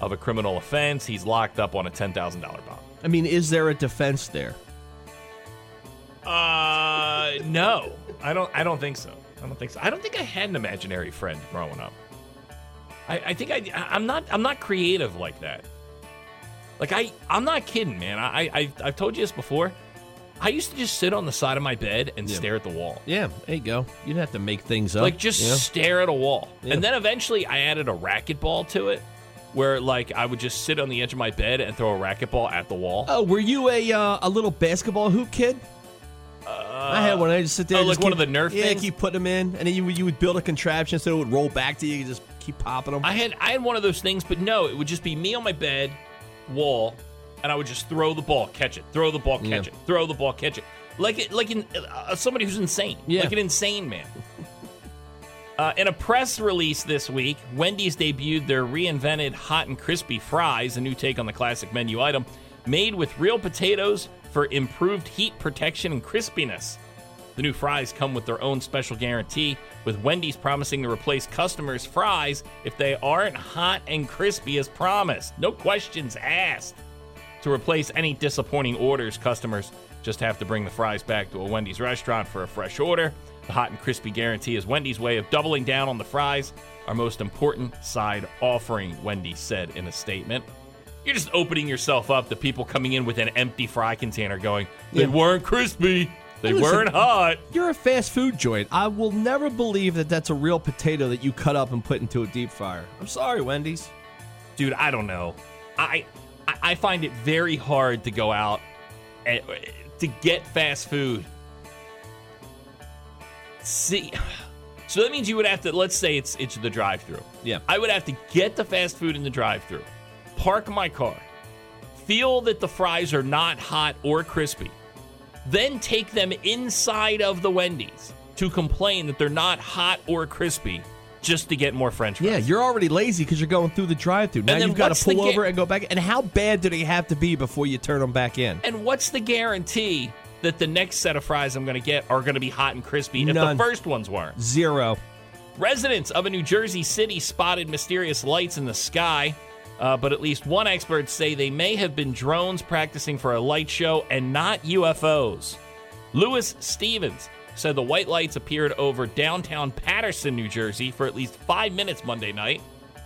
of a criminal offense. He's locked up on a $10,000 bond. I mean, is there a defense there? Uh, no, I don't. I don't think so. I don't think so. I don't think I had an imaginary friend growing up. I, I think I. I'm not. I'm not creative like that. Like I. I'm not kidding, man. I. I. I've told you this before. I used to just sit on the side of my bed and stare at the wall. Yeah, there you go. You'd have to make things up. Like just you know? stare at a wall. Yeah. And then eventually I added a racquetball to it, where like I would just sit on the edge of my bed and throw a racquetball at the wall. Oh, were you a uh, a little basketball hoop kid? I had one. I just sit there. oh, like just one keep- of the Nerf Yeah, things? keep putting them in, and then you would you would build a contraption so it would roll back to you. You just keep popping them. I had I had one of those things, but no, it would just be me on my bed, wall, and I would just throw the ball, catch it, throw the ball, catch Yeah. it, throw the ball, catch it, like it, like in uh, somebody who's insane, Yeah. like an insane man. Uh, in a press release this week, Wendy's debuted their reinvented hot and crispy fries, a new take on the classic menu item, made with real potatoes for improved heat protection and crispiness. The new fries come with their own special guarantee, with Wendy's promising to replace customers' fries if they aren't hot and crispy as promised. No questions asked. To replace any disappointing orders, customers Just have to bring the fries back to a Wendy's restaurant for a fresh order. The hot and crispy guarantee is Wendy's way of doubling down on the fries, our most important side offering, Wendy said in a statement. You're just opening yourself up to people coming in with an empty fry container going, they Yeah. weren't crispy, they Listen, weren't hot. You're a fast food joint. I will never believe that that's a real potato that you cut up and put into a deep fryer. I'm sorry, Wendy's. dude, I don't know. I I, I find it very hard to go out and, uh, to get fast food. See, so that means you would have to. Let's say it's it's the drive-through. Yeah. I would have to get the fast food in the drive-through, park my car, feel that the fries are not hot or crispy, then take them inside of the Wendy's to complain that they're not hot or crispy, just to get more French fries. Yeah, you're already lazy because you're going through the drive-through. Now you've got to pull ga- over and go back. And how bad do they have to be before you turn them back in? And what's the guarantee that the next set of fries I'm going to get are going to be hot and crispy if None. the first ones weren't? Zero. Residents of a New Jersey city spotted mysterious lights in the sky, uh, but at least one expert say they may have been drones practicing for a light show and not UFOs. Lewis Stevens said the white lights appeared over downtown Paterson, New Jersey, for at least five minutes Monday night.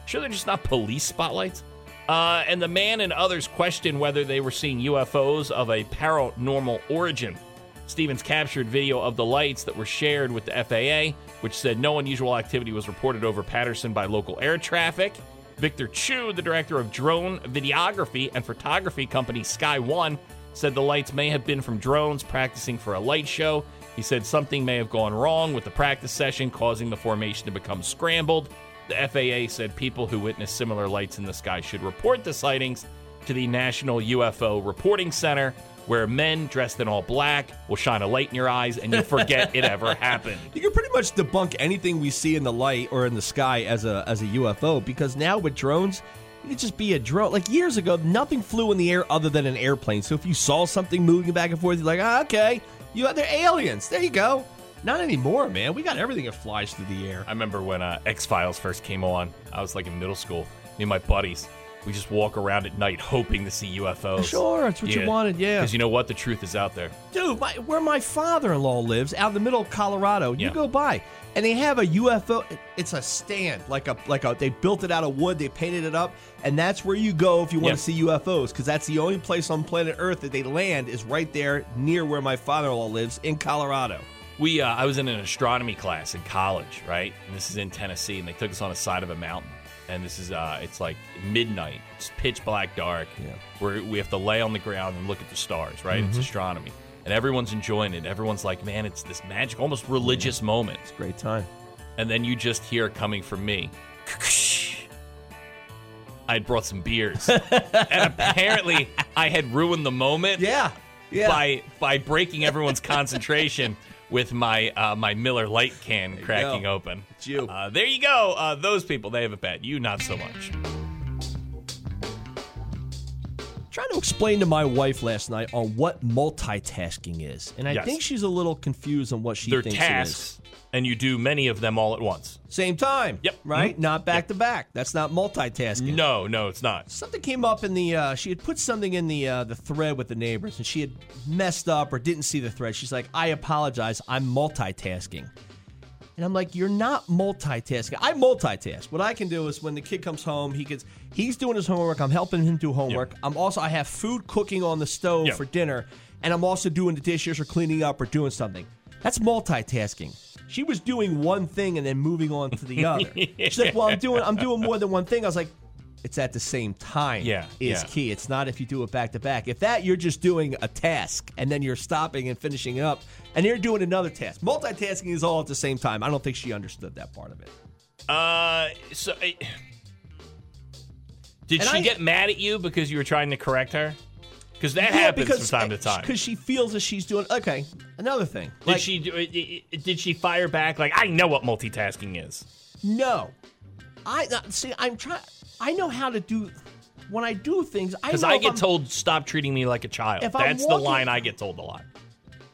Sure, they're just not police spotlights. Uh, and the man and others questioned whether they were seeing UFOs of a paranormal origin. Stevens captured video of the lights that were shared with the FAA, which said no unusual activity was reported over Paterson by local air traffic. Victor Chu, the director of drone videography and photography company Sky One, said the lights may have been from drones practicing for a light show. He said something may have gone wrong with the practice session, causing the formation to become scrambled. The FAA said people who witnessed similar lights in the sky should report the sightings to the National UFO Reporting Center, where men dressed in all black will shine a light in your eyes and you forget it ever happened. You can pretty much debunk anything we see in the light or in the sky as a as a UFO because now with drones, it could just be a drone. Like years ago, nothing flew in the air other than an airplane. So if you saw something moving back and forth, you're like, ah, okay, you they're aliens. There you go. Not anymore, man. We got everything that flies through the air. I remember when uh, X Files first came on. I was like in middle school. Me and my buddies, we just walk around at night hoping to see UFOs. Sure, that's what you wanted, yeah. Because you know what? The truth is out there. Dude, my, where my father-in-law lives, out in the middle of Colorado, Yeah. you go by, and they have a UFO. It's a stand, like a like a. They built it out of wood. They painted it up, and that's where you go if you want Yeah. to see UFOs, because that's the only place on planet Earth that they land is right there near where my father-in-law lives in Colorado. We, uh, I was in an astronomy class in college, right? And this is in Tennessee, and they took us on the side of a mountain. And this is, uh, it's like midnight. It's pitch black dark. Yeah. Where we have to lay on the ground and look at the stars, right? Mm-hmm. It's astronomy, and everyone's enjoying it. Everyone's like, "Man, it's this magic, almost religious moment." It's a Great time. And then you just hear coming from me. I had brought some beers, and apparently I had ruined the moment Yeah, yeah. by by breaking everyone's concentration with my uh, my Miller Lite can cracking go. open. It's you. Uh, there you go. Uh, those people they have it bad. You not so much. Trying to explain to my wife last night on what multitasking is, and I Yes. think she's a little confused on what she They're thinks it is. tasks, and you do many of them all at once. Same time. Yep. Right? Mhm. Not back to back. That's not multitasking. No, no, it's not. Something came up in the. Uh, she had put something in the uh, the thread with the neighbors, and she had messed up or didn't see the thread. She's like, "I apologize. I'm multitasking." And I'm like, "You're not multitasking. I multitask. What I can do is when the kid comes home, he gets he's doing his homework. I'm helping him do homework. I'm also I have food cooking on the stove Yeah. for dinner, and I'm also doing the dishes or cleaning up or doing something. That's multitasking." She was doing one thing and then moving on to the other. She's like, "Well, I'm doing I'm doing more than one thing." I was like, "It's at the same time." Yeah, is yeah. key. It's not if you do it back to back. If that you're just doing a task and then you're stopping and finishing up, and you're doing another task. Multitasking is all at the same time. I don't think she understood that part of it. Uh, so uh, did And she I- get mad at you because you were trying to correct her? Because that Yeah, happens because- from time to time. Because she feels that she's doing okay. Another thing. Did she do? i- i- Did she fire back like I know what multitasking is? No. I uh, see. I'm trying. I know how to do. When I do things, I Because know I if get I'm- told stop treating me like a child. If I'm That's the walking- line I get told a lot.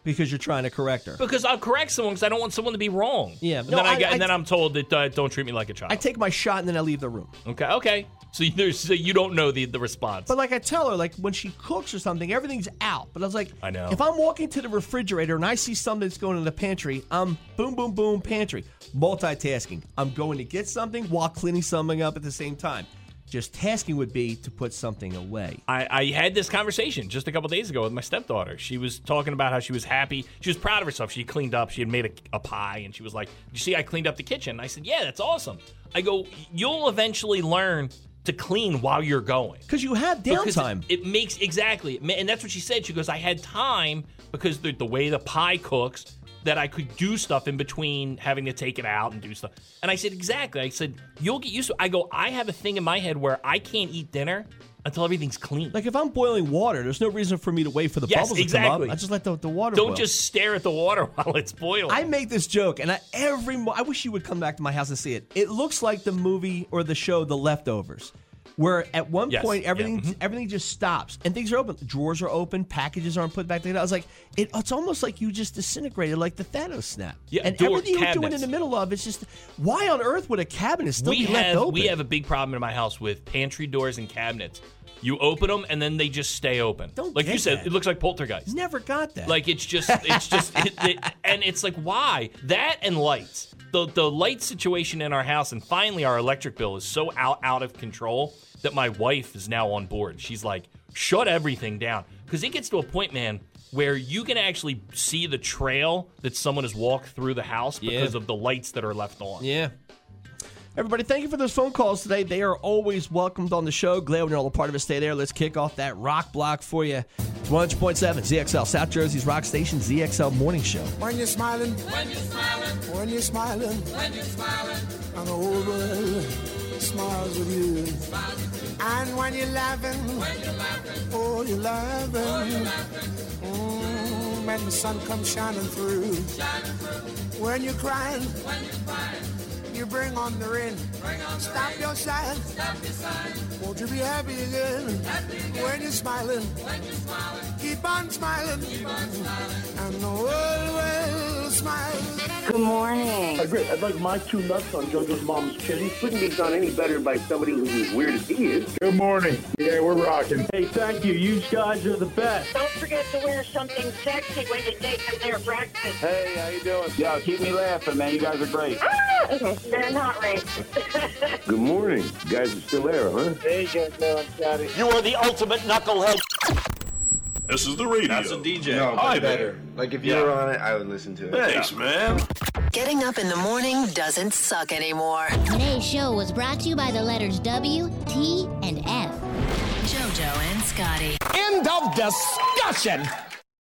because you're trying to correct her. Because I'll correct someone because I don't want someone to be wrong. Yeah, And no, then I, I- get, I- and then I'm told that uh, don't treat me like a child. I take my shot and then I leave the room. okay, okay. So you, there's, so you don't know the the response. But like I tell her, like when she cooks or something, everything's out. But I was like, I know. If I'm walking to the refrigerator and I see something that's going in the pantry, I'm boom, boom, boom, pantry. Multitasking. I'm going to get something while cleaning something up at the same time. Just tasking would be to put something away. I, I had this conversation just a couple days ago with my stepdaughter. She was talking about how she was happy. She was proud of herself. She cleaned up. She had made a, a pie, and she was like, "You see, I cleaned up the kitchen." And I said, "Yeah, that's awesome." I go, "You'll eventually learn to clean while you're going." Because you have downtime. It, it makes exactly, and that's what she said. She goes, "I had time because the, the way the pie cooks." That I could do stuff in between having to take it out and do stuff. And I said, exactly. I said, you'll get used to it. I go, I have a thing in my head where I can't eat dinner until everything's clean. Like if I'm boiling water, there's no reason for me to wait for the Yes, bubbles to exactly. come up. I just let the, the water Don't boil. just stare at the water while it's boiling. I make this joke, and I, every mo- I wish you would come back to my house and see it. It looks like the movie or the show The Leftovers, where at one Yes, point yeah, everything mhm. everything just stops and things are open. Drawers are open, packages aren't put back together. I was like, it, it's almost like you just disintegrated, like the Thanos snap. Yeah, and door everything you're doing in the middle of it's just why on earth would a cabinet still we be left have open? we have a big problem in my house with pantry doors and cabinets. You open them and then they just stay open. Don't like you said, that. it looks like poltergeist. Never got that. Like it's just, it's just, it, it, and it's like why that and lights. The the light situation in our house, and finally our electric bill is so out out of control that my wife is now on board. She's like, shut everything down because it gets to a point, man. Where you can actually see the trail that someone has walked through the house because Yeah. of the lights that are left on. Yeah. Everybody, thank you for those phone calls today. They are always welcomed on the show. Glad when you're all a part of it. Stay there. Let's kick off that rock block for you. It's 100.7 ZXL, South Jersey's rock station, ZXL Morning Show. When you're smiling, when you're smiling, when you're smiling, when you're smiling, and the whole world smiles with you. And when you're laughing, when you're laughing, oh, you're laughing. Mm, when the sun comes shining through. When you're crying, when you're crying, you bring on the rain. Stop your sighing. Stop your sighing. Won't you be happy again? When you're smiling, when you're smiling, keep on smiling. Keep on smiling. And the world will smile. Good morning. Hi, great. I'd like my two nuts on JoJo's mom's chili. Couldn't be done any better by somebody who's as weird as he is. Good morning. Yeah, we're rocking. Hey, thank you. You guys are the best. Don't forget to wear something sexy when you take them there breakfast. Hey, how you doing? Yeah, keep me laughing, man. You guys are great. Ah, they're not racist. Good morning. You guys are still there, huh? There you go, man. Scotty. You are the ultimate knucklehead. This is the radio. That's a DJ. No, Hi better. there. Like if you Yeah. were on it, I would listen to it. Thanks, man. Getting up in the morning doesn't suck anymore. Today's show was brought to you by the letters W, T, and F. JoJo and Scotty. End of discussion.